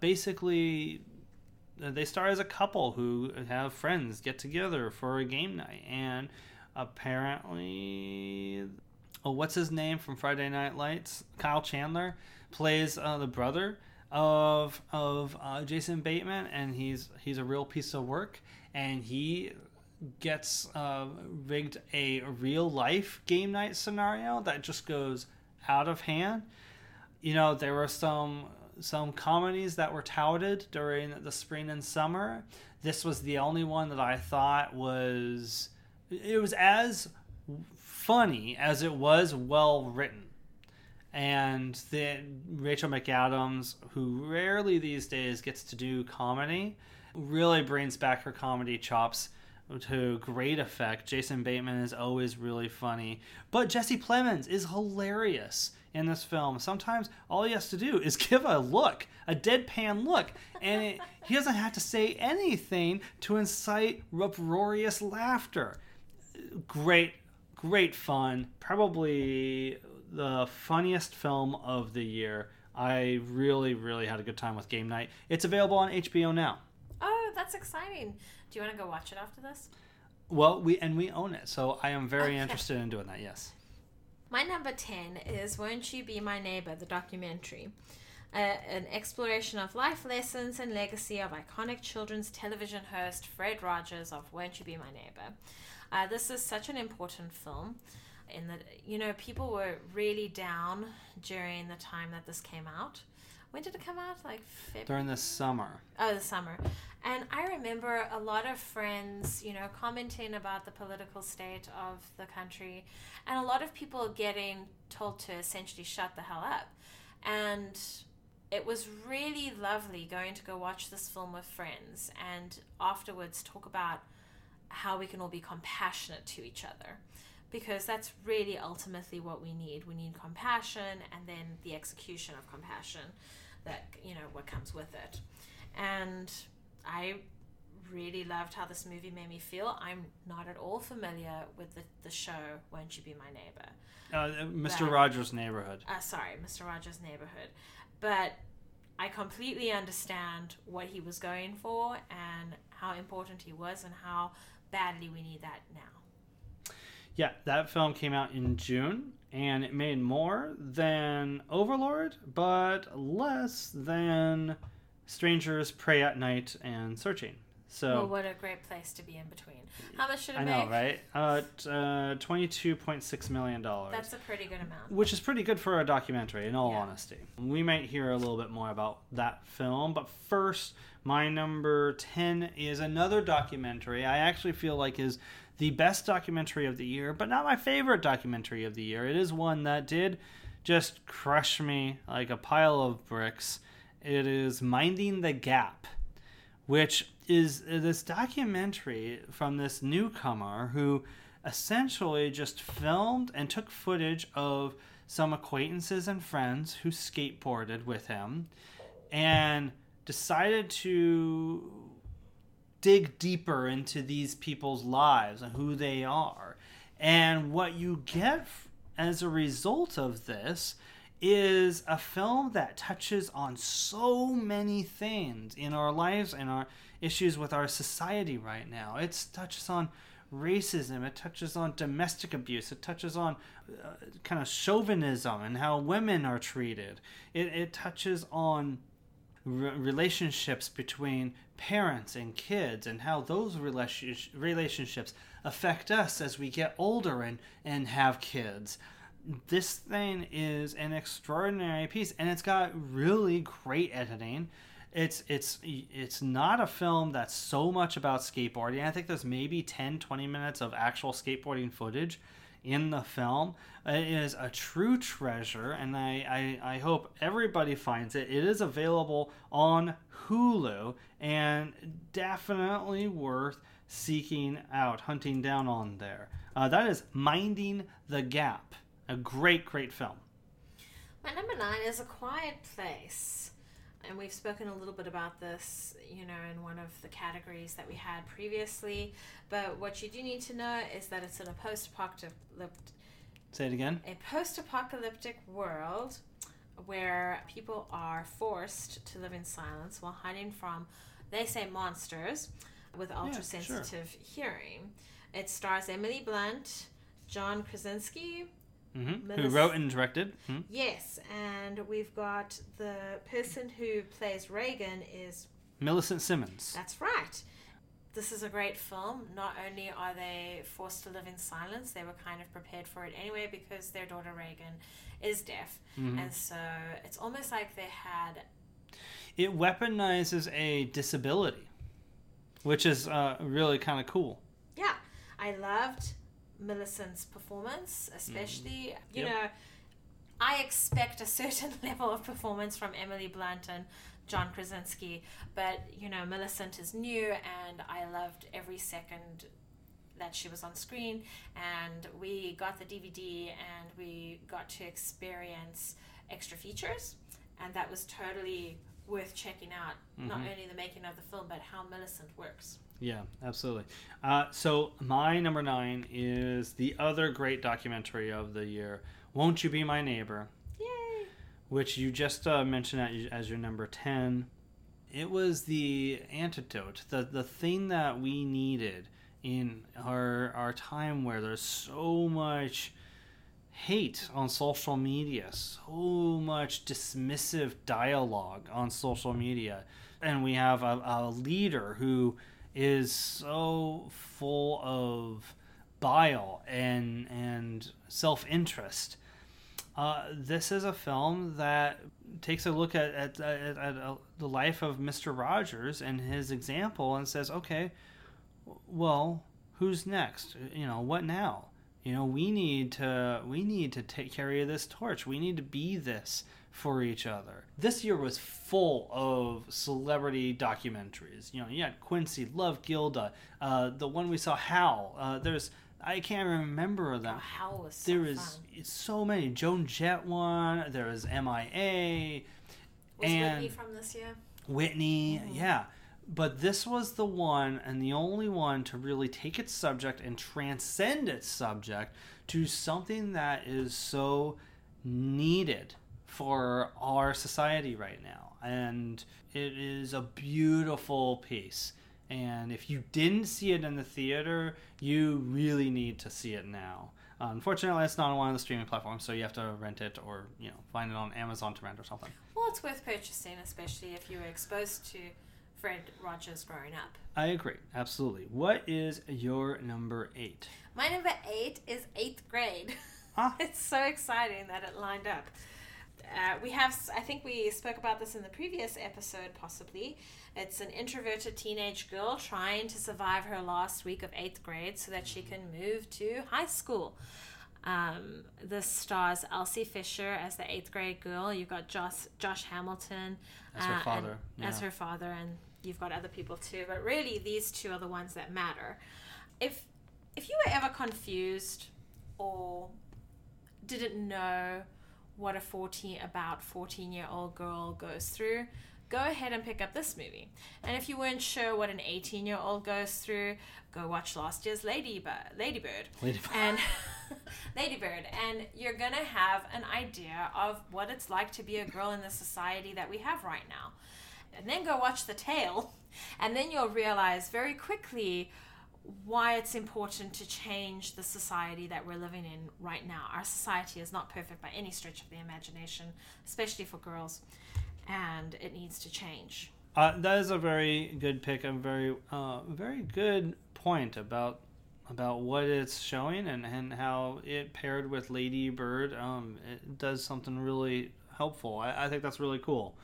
Basically, they star as a couple who have friends get together for a game night, and apparently oh, what's his name from Friday Night Lights? Kyle Chandler plays uh, the brother of of uh, Jason Bateman, and he's he's a real piece of work, and he gets uh, rigged a real life game night scenario that just goes out of hand. You know, there were some some comedies that were touted during the spring and summer. This was the only one that I thought was it was as funny as it was well written. And then Rachel McAdams, who rarely these days gets to do comedy, really brings back her comedy chops to great effect. Jason Bateman is always really funny, but Jesse Plemons is hilarious in this film. Sometimes all he has to do is give a look, a deadpan look, and it, he doesn't have to say anything to incite uproarious laughter. Great, great fun. Probably the funniest film of the year. I really, really had a good time with Game Night. It's available on HBO now. Oh, that's exciting. Do you want to go watch it after this? Well, we and we own it, so I am very Okay. interested in doing that. Yes. My number 10 is Won't You Be My Neighbor, the documentary. Uh, an exploration of life lessons and legacy of iconic children's television host Fred Rogers of Won't You Be My Neighbor. Uh, this is such an important film in that, you know, people were really down during the time that this came out. When did it come out? Like February? During the summer. Oh, the summer. And I remember a lot of friends, you know, commenting about the political state of the country, and a lot of people getting told to essentially shut the hell up. And it was really lovely going to go watch this film with friends and afterwards talk about how we can all be compassionate to each other. Because that's really ultimately what we need. We need compassion and then the execution of compassion that, you know, what comes with it and I really loved how this movie made me feel. I'm not at all familiar with the, the show Won't You Be My Neighbor. Uh, Mr. Right. Rogers' Neighborhood. Uh, sorry, Mr. Rogers' Neighborhood. But I completely understand what he was going for and how important he was and how badly we need that now. Yeah, that film came out in June, and it made more than Overlord, but less than Strangers Prey at Night and Searching. So Well, what a great place to be in between. How much should it I know, right? Uh, t- uh, twenty-two point six million dollars. That's a pretty good amount. which is pretty good for a documentary in all Yeah. honesty we might hear a little bit more about that film but first my number 10 is another documentary i actually feel like is the best documentary of the year but not my favorite documentary of the year. It is one that did just crush me like a pile of bricks. It is minding the gap which is uh, this documentary from this newcomer who essentially just filmed and took footage of some acquaintances and friends who skateboarded with him and decided to dig deeper into these people's lives and who they are. And what you get as a result of this is a film that touches on so many things in our lives and our issues with our society right now. It touches on racism, it touches on domestic abuse, it touches on uh, kind of chauvinism and how women are treated. It, it touches on re- relationships between parents and kids and how those relation- relationships affect us as we get older and, and have kids. This thing is an extraordinary piece and it's got really great editing. it's it's it's not a film that's so much about skateboarding. I think there's maybe 10 20 minutes of actual skateboarding footage in the film. It is a true treasure, and I, I, I hope everybody finds it. It is available on Hulu and definitely worth seeking out, hunting down on there. Uh, that is Minding the Gap. A great, great film. My number nine is A Quiet Place. And we've spoken a little bit about this, you know, in one of the categories that we had previously. But what you do need to know is that it's in a post apocalyptic Say it again. a post apocalyptic world where people are forced to live in silence while hiding from, they say, monsters with ultra sensitive hearing. It stars Emily Blunt, John Krasinski, hmm Who wrote and directed? Hmm? yes, and we've got the person who plays Regan is Millicent Simmonds. that's right. This is a great film. Not only are they forced to live in silence, they were kind of prepared for it anyway because their daughter Regan is deaf. Mhm. And so it's almost like they had It weaponizes a disability, which is uh, really kind of cool. Yeah, I loved Millicent's performance, especially. You Yep. know, I expect a certain level of performance from Emily Blunt and John Krasinski, but you know, Millicent is new, and I loved every second that she was on screen. And we got the DVD, and we got to experience extra features, and that was totally worth checking out. Not Mhm. only the making of the film, but how Millicent works. Yeah, absolutely. Uh, so my number nine is the other great documentary of the year, "Won't You Be My Neighbor,"! Which you just uh, mentioned as your number ten. It was the antidote, the the thing that we needed in our our time where there's so much hate on social media, so much dismissive dialogue on social media, and we have a, a leader who is so full of bile and and self interest. Uh, this is a film that takes a look at at, at, at uh, the life of Mr. Rogers and his example and says, okay, well, who's next? You know, what now? You know, we need to we need to take carry of this torch. We need to be this for each other. This year was full of celebrity documentaries. You know, you had Quincy, Love Gilda, uh, the one we saw, Hal. Uh, there's I can't remember them. Oh, was so There is so many. Joan Jett one. There is MIA. Was and Whitney from this year? Whitney, mm-hmm. yeah. But this was the one and the only one to really take its subject and transcend its subject to something that is so needed for our society right now. And it is a beautiful piece. And if you didn't see it in the theater, you really need to see it now. Unfortunately, it's not on one of the streaming platforms, so you have to rent it or you know find it on Amazon to rent or something. Well, it's worth purchasing, especially if you were exposed to Fred Rogers growing up. I agree, absolutely. What is your number eight? My number eight is eighth grade. Ah. it's so exciting that it lined up. Uh, we have, I think we spoke about this in the previous episode, possibly. It's an introverted teenage girl trying to survive her last week of eighth grade so that she can move to high school. Um, this stars Elsie Fisher as the eighth grade girl. You've got Josh, Josh Hamilton As her uh, father, as her father, and you've got other people too. But really, these two are the ones that matter. If if you were ever confused or didn't know what a 14 about 14 year old girl goes through go ahead and pick up this movie. And if you weren't sure what an 18 year old goes through go watch last year's ladybird ladybird. Ladybird. and ladybird. And you're gonna have an idea of what it's like to be a girl in the society that we have right now. And then go watch the tale. And then you'll realize very quickly why it's important to change the society that we're living in right now. Our society is not perfect by any stretch of the imagination, especially for girls, and it needs to change. Uh, that is a very good pick and very, uh, very good point about about what it's showing and, and how it paired with Lady Bird. Um, it does something really helpful. I, I think that's really cool.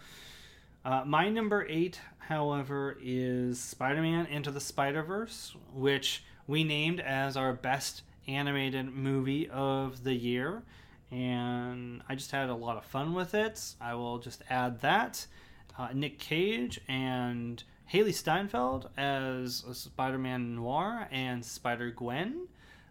Uh, my number eight, however, is Spider Man Into the Spider Verse, which we named as our best animated movie of the year. And I just had a lot of fun with it. I will just add that. Uh, Nick Cage and Hailee Steinfeld as Spider Man Noir and Spider Gwen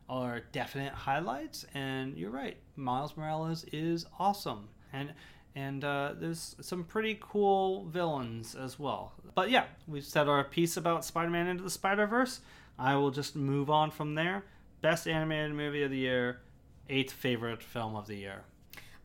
are definite highlights. And you're right, Miles Morales is awesome. And and uh, there's some pretty cool villains as well. But yeah, we've said our piece about Spider-Man into the Spider-Verse. I will just move on from there. Best animated movie of the year, eighth favorite film of the year.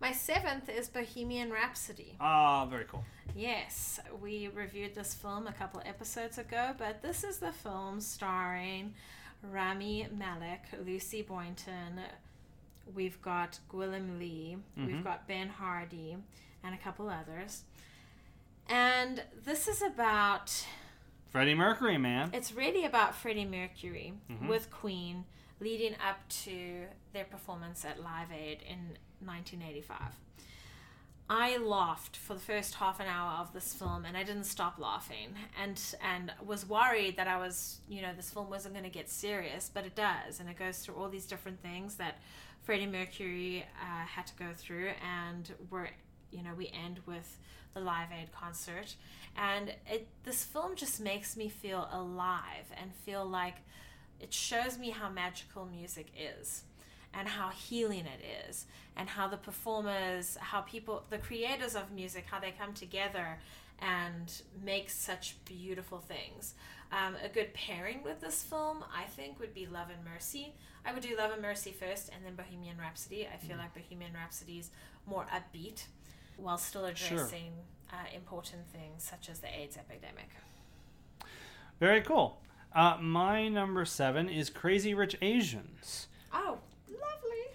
My seventh is Bohemian Rhapsody. Ah, very cool. Yes, we reviewed this film a couple episodes ago, but this is the film starring Rami Malek, Lucy Boynton. We've got Gwilym Lee. Mhm. We've got Ben Hardy, and a couple others. And this is about Freddie Mercury, man. it's really about Freddie Mercury Mhm. with Queen leading up to their performance at Live Aid in 1985. I laughed for the first half an hour of this film and I didn't stop laughing and and was worried that I was, you know, this film wasn't going to get serious, but it does and it goes through all these different things that Freddie Mercury uh, had to go through and we're you know, we end with the Live Aid concert. And it this film just makes me feel alive and feel like it shows me how magical music is and how healing it is and how the performers how people the creators of music how they come together and make such beautiful things. Um, a good pairing with this film i think would be love and mercy i would do love and mercy first and then bohemian rhapsody i feel like bohemian rhapsody is more upbeat while still Sure. addressing uh, important things such as the aids epidemic Very cool. Uh, my number seven is Crazy Rich Asians. oh lovely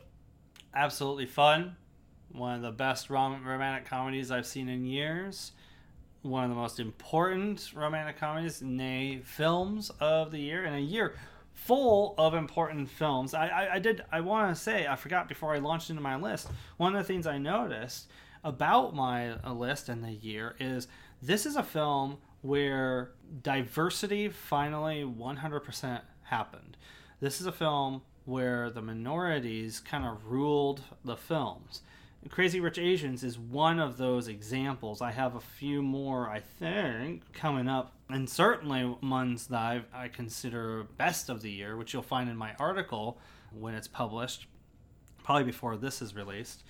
absolutely fun. One of the best rom- romantic comedies I've seen in years. One of the most important romantic comedies, nay, films of the year, in a year full of important films. I, I, I did. I want to say I forgot before I launched into my list. One of the things I noticed about my uh, list and the year is this is a film where diversity finally 100% happened. This is a film where the minorities kind of ruled the films. Crazy Rich Asians is one of those examples. I have a few more, I think, coming up, and certainly ones that I've, I consider best of the year, which you'll find in my article when it's published, probably before this is released.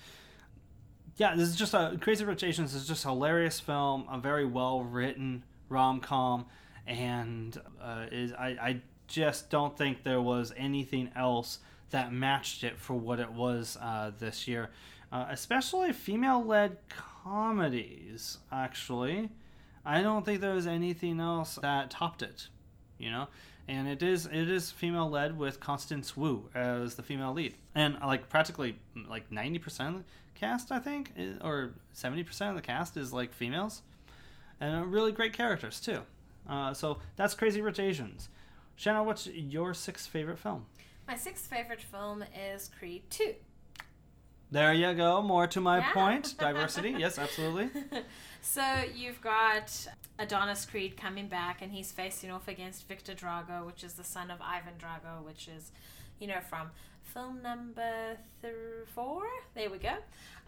Yeah, this is just a Crazy Rich Asians is just a hilarious film, a very well written rom com, and uh, is I, I just don't think there was anything else that matched it for what it was uh, this year, uh, especially female led comedies. Actually, I don't think there was anything else that topped it. You know, and it is it is female led with Constance Wu as the female lead, and like practically like ninety percent of the cast, I think, or seventy percent of the cast is like females, and uh, really great characters too. Uh, so that's Crazy Rich Asians. What's your sixth favorite film? My sixth favorite film is Creed 2. There you go. More to my Yeah. point. Diversity. Yes, absolutely. so you've got Adonis Creed coming back, and he's facing off against Viktor Drago, which is the son of Ivan Drago, which is, you know, from film number th- four. There we go.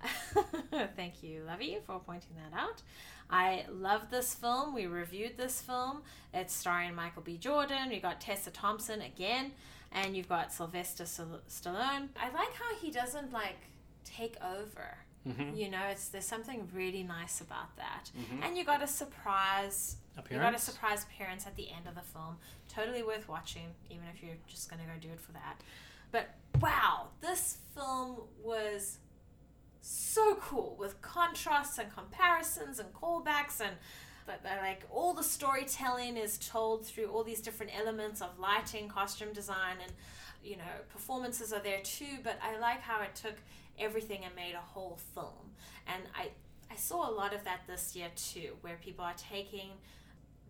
Thank you, Lovey, for pointing that out. I love this film. We reviewed this film. It's starring Michael B. Jordan. We got Tessa Thompson again, and you've got Sylvester Stallone. I like how he doesn't like take over. Mhm. You know, it's there's something really nice about that. Mhm. And you got a surprise you got a surprise appearance at the end of the film. Totally worth watching, even if you're just gonna go do it for that. But wow, this film was so cool with contrasts and comparisons and callbacks and but like all the storytelling is told through all these different elements of lighting, costume design, and you know performances are there too. But I like how it took everything and made a whole film. And I I saw a lot of that this year too, where people are taking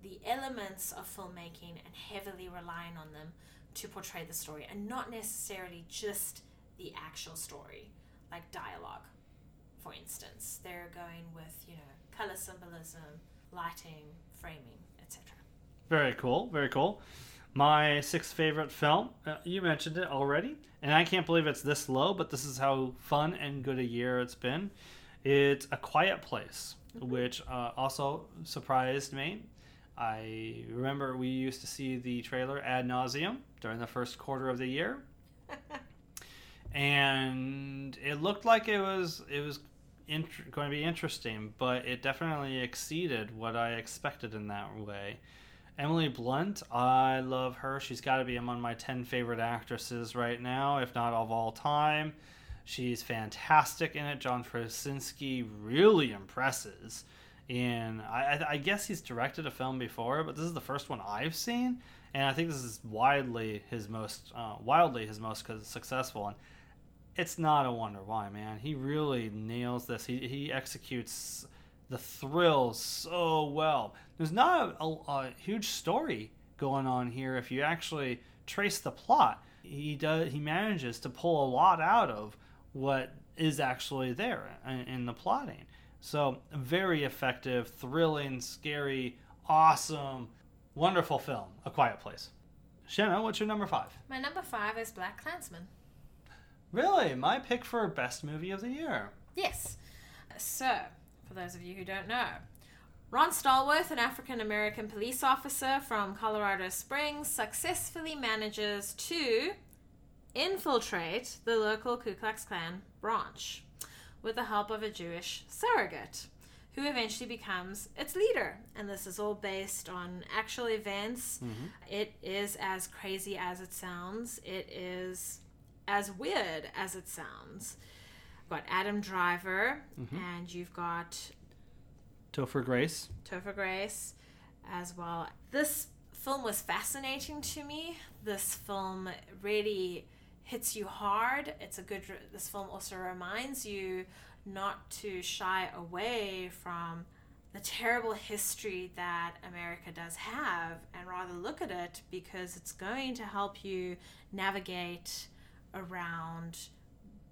the elements of filmmaking and heavily relying on them to portray the story, and not necessarily just the actual story, like dialogue, for instance. They're going with you know color symbolism, lighting, framing, etc. Very cool. Very cool. My sixth favorite film, uh, you mentioned it already, and I can't believe it's this low, but this is how fun and good a year it's been. It's A Quiet Place, which uh, also surprised me. I remember we used to see the trailer ad nauseum during the first quarter of the year, and it looked like it was it was int- going to be interesting, but it definitely exceeded what I expected in that way. Emily Blunt, I love her. She's got to be among my 10 favorite actresses right now, if not of all time. She's fantastic in it. John Krasinski really impresses. And I, I, guess he's directed a film before, but this is the first one I've seen, and I think this is widely his most, uh, wildly his most successful. And it's not a wonder why, man. He really nails this. He he executes the thrills so well. There's not a, a, a huge story going on here if you actually trace the plot. He does he manages to pull a lot out of what is actually there in, in the plotting. So very effective, thrilling, scary, awesome, wonderful film. A Quiet Place. Shanna, what's your number five? My number five is BlacKKKlansman. Really? My pick for best movie of the year. Yes. So, for those of you who don't know, Ron Stallworth, an African American police officer from Colorado Springs, successfully manages to infiltrate the local Ku Klux Klan branch with the help of a Jewish surrogate who eventually becomes its leader. And this is all based on actual events. Mm-hmm. It is as crazy as it sounds. It is as weird as it sounds. Got Adam Driver, Mhm. and you've got Topher Grace. Topher Grace as well. This film was fascinating to me. This film really hits you hard. It's a good. This film also reminds you not to shy away from the terrible history that America does have and rather look at it because it's going to help you navigate around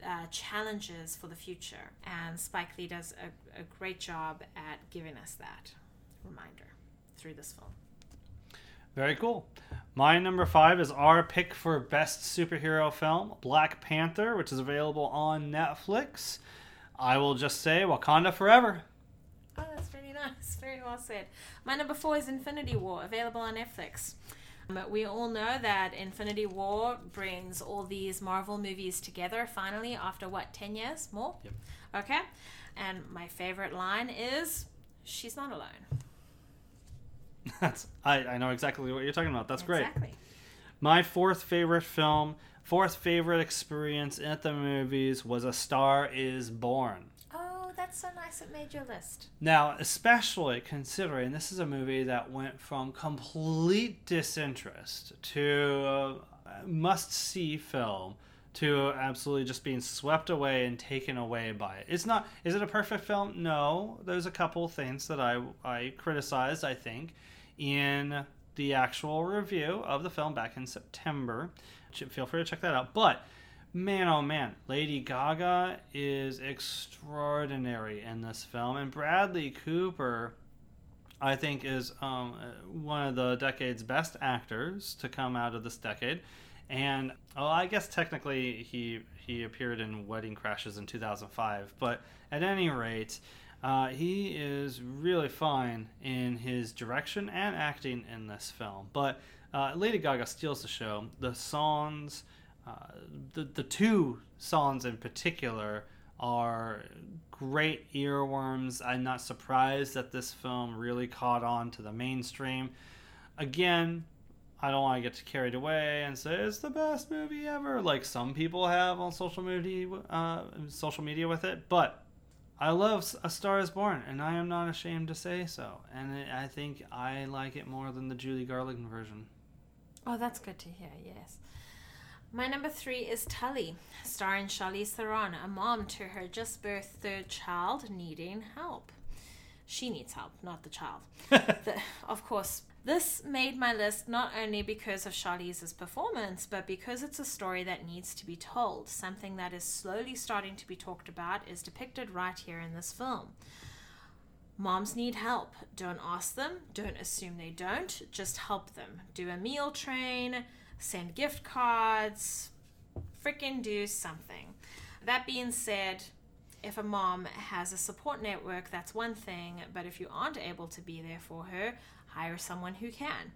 uh, challenges for the future. And Spike Lee does a, a great job at giving us that reminder through this film. Very cool. My number five is our pick for best superhero film, Black Panther, which is available on Netflix. I will just say Wakanda Forever. Oh, that's really nice. Very well said. My number four is Infinity War, available on Netflix. We all know that Infinity War brings all these Marvel movies together finally after what, 10 years more? Yep. Okay. And my favorite line is She's not alone. That's I, I know exactly what you're talking about. That's great. Exactly. My fourth favorite film, fourth favorite experience at the movies was A Star Is Born. That's so nice it made your list. Now, especially considering this is a movie that went from complete disinterest to must see film to absolutely just being swept away and taken away by it. It's not is it a perfect film? No. There's a couple things that I I criticized, I think, in the actual review of the film back in September. Feel free to check that out. But man oh man. Lady gaga is extraordinary in this film. And bradley cooper i think is um, one of the decade's best actors to come out of this decade. And oh i guess technically he he appeared in wedding crashers in 2005 but at any rate uh, he is really fine in his direction and acting in this film. But uh, lady gaga steals the show. The songs the the two songs in particular are great earworms. I'm not surprised that this film really caught on to the mainstream. Again, I don't want to get carried away and say it's the best movie ever, like some people have on social media, uh, social media with it. But I love A Star Is Born, and I am not ashamed to say so. And I think I like it more than the Judy Garland version. Oh, that's good to hear, yes. My number three is Tully, starring Charlize Theron, a mom to her just birthed third child needing help. She needs help, not the child. the, of course, this made my list not only because of Charlize's performance, but because it's a story that needs to be told. Something that is slowly starting to be talked about is depicted right here in this film. Moms need help. Don't ask them. Don't assume they don't. Just help them. Do a meal train, send gift cards, freaking do something. That being said, if a mom has a support network, that's one thing, but if you aren't able to be there for her, hire someone who can.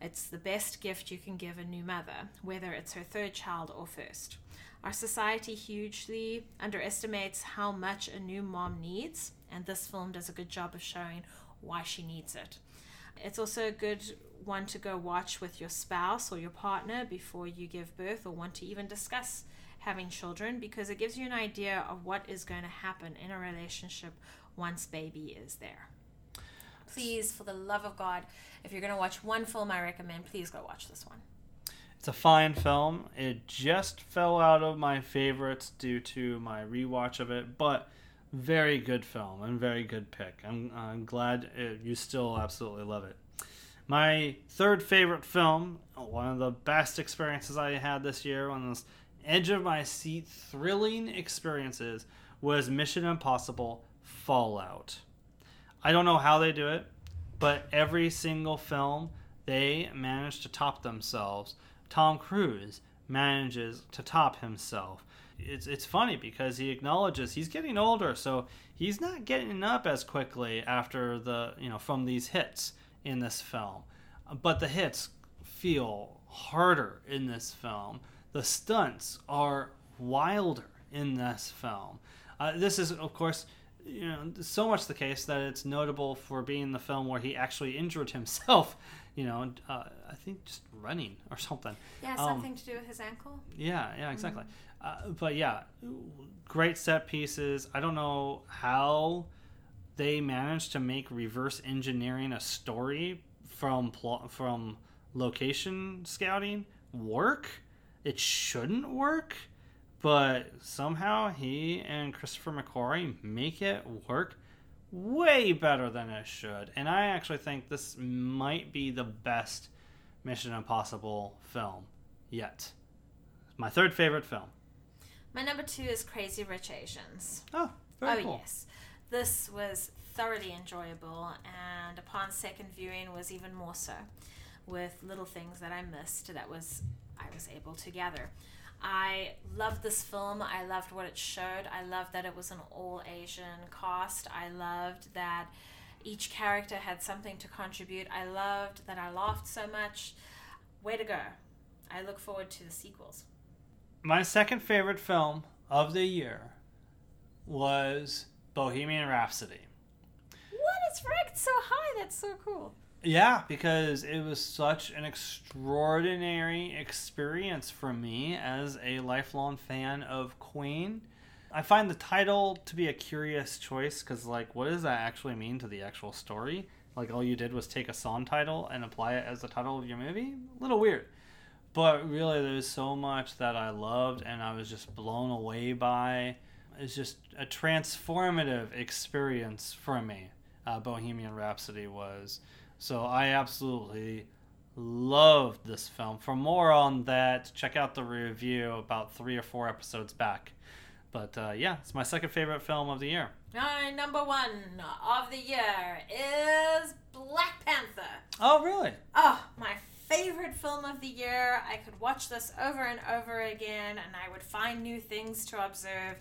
It's the best gift you can give a new mother, whether it's her third child or first. Our society hugely underestimates how much a new mom needs, and this film does a good job of showing why she needs it. It's also a good one to go watch with your spouse or your partner before you give birth or want to even discuss having children because it gives you an idea of what is going to happen in a relationship once baby is there. Please, for the love of God, if you're going to watch one film I recommend, please go watch this one. It's a fine film. It just fell out of my favorites due to my rewatch of it, but very good film and very good pick. I'm, I'm glad it, you still absolutely love it. My third favorite film, one of the best experiences I had this year, one of those edge of my seat thrilling experiences, was Mission Impossible Fallout. I don't know how they do it, but every single film they manage to top themselves Tom Cruise manages to top himself. It's it's funny because he acknowledges he's getting older, so he's not getting up as quickly after the you know from these hits in this film. But the hits feel harder in this film. The stunts are wilder in this film. Uh, this is of course you know so much the case that it's notable for being the film where he actually injured himself you know, uh, I think just running or something. Yeah, something um, to do with his ankle. Yeah, yeah, exactly. Mm-hmm. Uh, but yeah, great set pieces. I don't know how they managed to make reverse engineering a story from pl- from location scouting work. It shouldn't work, but somehow he and Christopher McQuarrie make it work way better than it should. And I actually think this might be the best Mission Impossible film yet. My third favorite film. My number two is Crazy Rich Asians. Oh, very oh cool. yes, this was thoroughly enjoyable, and upon second viewing was even more so, with little things that I missed that was I was able to gather. I loved this film. I loved what it showed. I loved that it was an all Asian cast. I loved that each character had something to contribute. I loved that I laughed so much. Way to go. I look forward to the sequels. My second favorite film of the year was Bohemian Rhapsody. What? It's ranked so high. That's so cool. Yeah, because it was such an extraordinary experience for me as a lifelong fan of Queen. I find the title to be a curious choice because, like, what does that actually mean to the actual story? Like, all you did was take a song title and apply it as the title of your movie? A little weird. But really, there's so much that I loved and I was just blown away by. It's just a transformative experience for me. Uh, Bohemian Rhapsody was. So I absolutely loved this film. For more on that, check out the review about three or four episodes back. But uh, yeah, it's my second favorite film of the year. My number one of the year is Black Panther. Oh, really? Oh, my favorite film of the year. I could watch this over and over again and I would find new things to observe.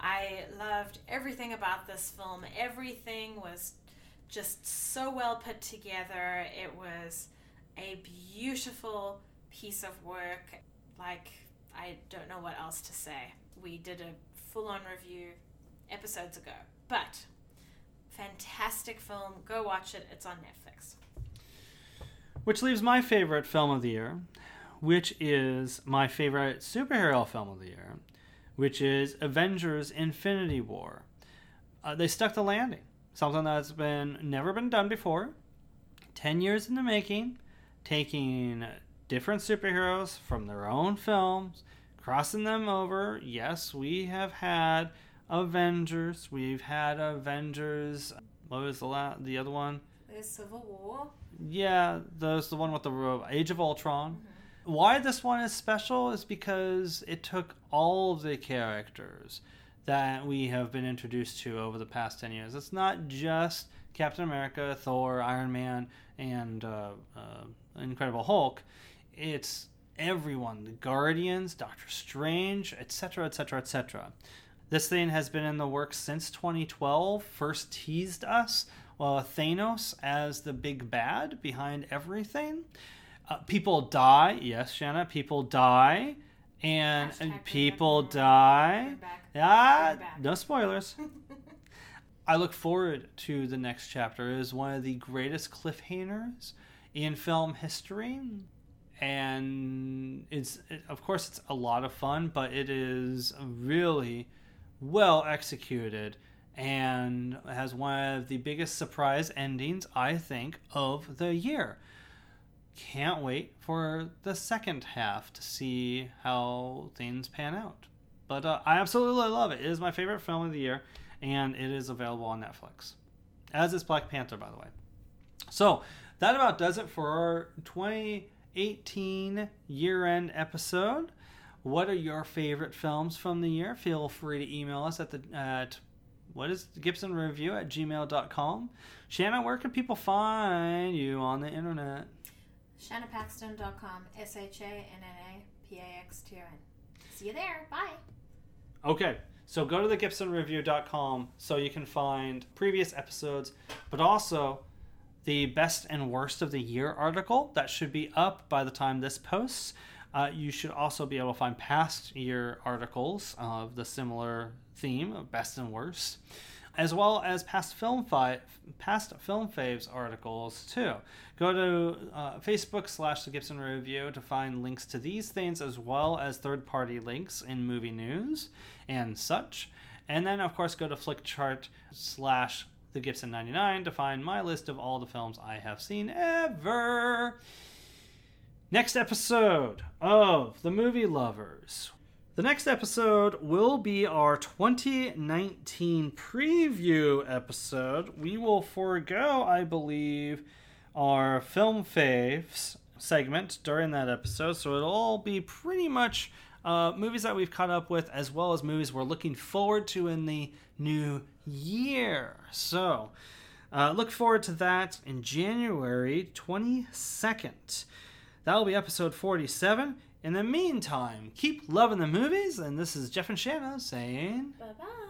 I loved everything about this film. Everything was just so well put together. It was a beautiful piece of work. Like, I don't know what else to say. We did a full on review episodes ago. But, fantastic film. Go watch it. It's on Netflix. Which leaves my favorite film of the year, which is my favorite superhero film of the year, which is Avengers Infinity War. Uh, they stuck the landing something that's been never been done before. 10 years in the making, taking different superheroes from their own films, crossing them over. Yes, we have had Avengers. We've had Avengers. What was the la- the other one? The Civil War. Yeah, there's the one with the Age of Ultron. Mm-hmm. Why this one is special is because it took all of the characters that we have been introduced to over the past 10 years. It's not just Captain America, Thor, Iron Man, and uh, uh, Incredible Hulk. It's everyone the Guardians, Doctor Strange, etc., etc., etc. This thing has been in the works since 2012. First teased us uh, Thanos as the big bad behind everything. Uh, people die. Yes, Shanna, people die. And, and people die. Ah, back. no spoilers. I look forward to the next chapter. It is one of the greatest cliffhangers in film history. And it's, it, of course, it's a lot of fun, but it is really well executed and has one of the biggest surprise endings, I think, of the year. Can't wait for the second half to see how things pan out. But uh, I absolutely love it. It is my favorite film of the year, and it is available on Netflix. As is Black Panther, by the way. So that about does it for our 2018 year end episode. What are your favorite films from the year? Feel free to email us at the at what is Gibson Review at gmail.com. Shanna, where can people find you on the internet? ShannaPaxton.com. S H A N N A P A X T O N. See you there. Bye. Okay, so go to the GibsonReview.com so you can find previous episodes, but also the best and worst of the year article that should be up by the time this posts. Uh, you should also be able to find past year articles of the similar theme of best and worst, as well as past film fi- past film faves articles too. Go to uh, Facebook slash the Gibson Review to find links to these things as well as third party links in movie news and such. And then of course go to Flickchart slash the Gibson 99 to find my list of all the films I have seen ever. Next episode of The Movie Lovers. The next episode will be our 2019 preview episode. We will forego, I believe, our film faves segment during that episode, so it'll all be pretty much uh, movies that we've caught up with, as well as movies we're looking forward to in the new year. So, uh, look forward to that in January 22nd. That'll be episode 47. In the meantime, keep loving the movies, and this is Jeff and Shanna saying. Bye bye.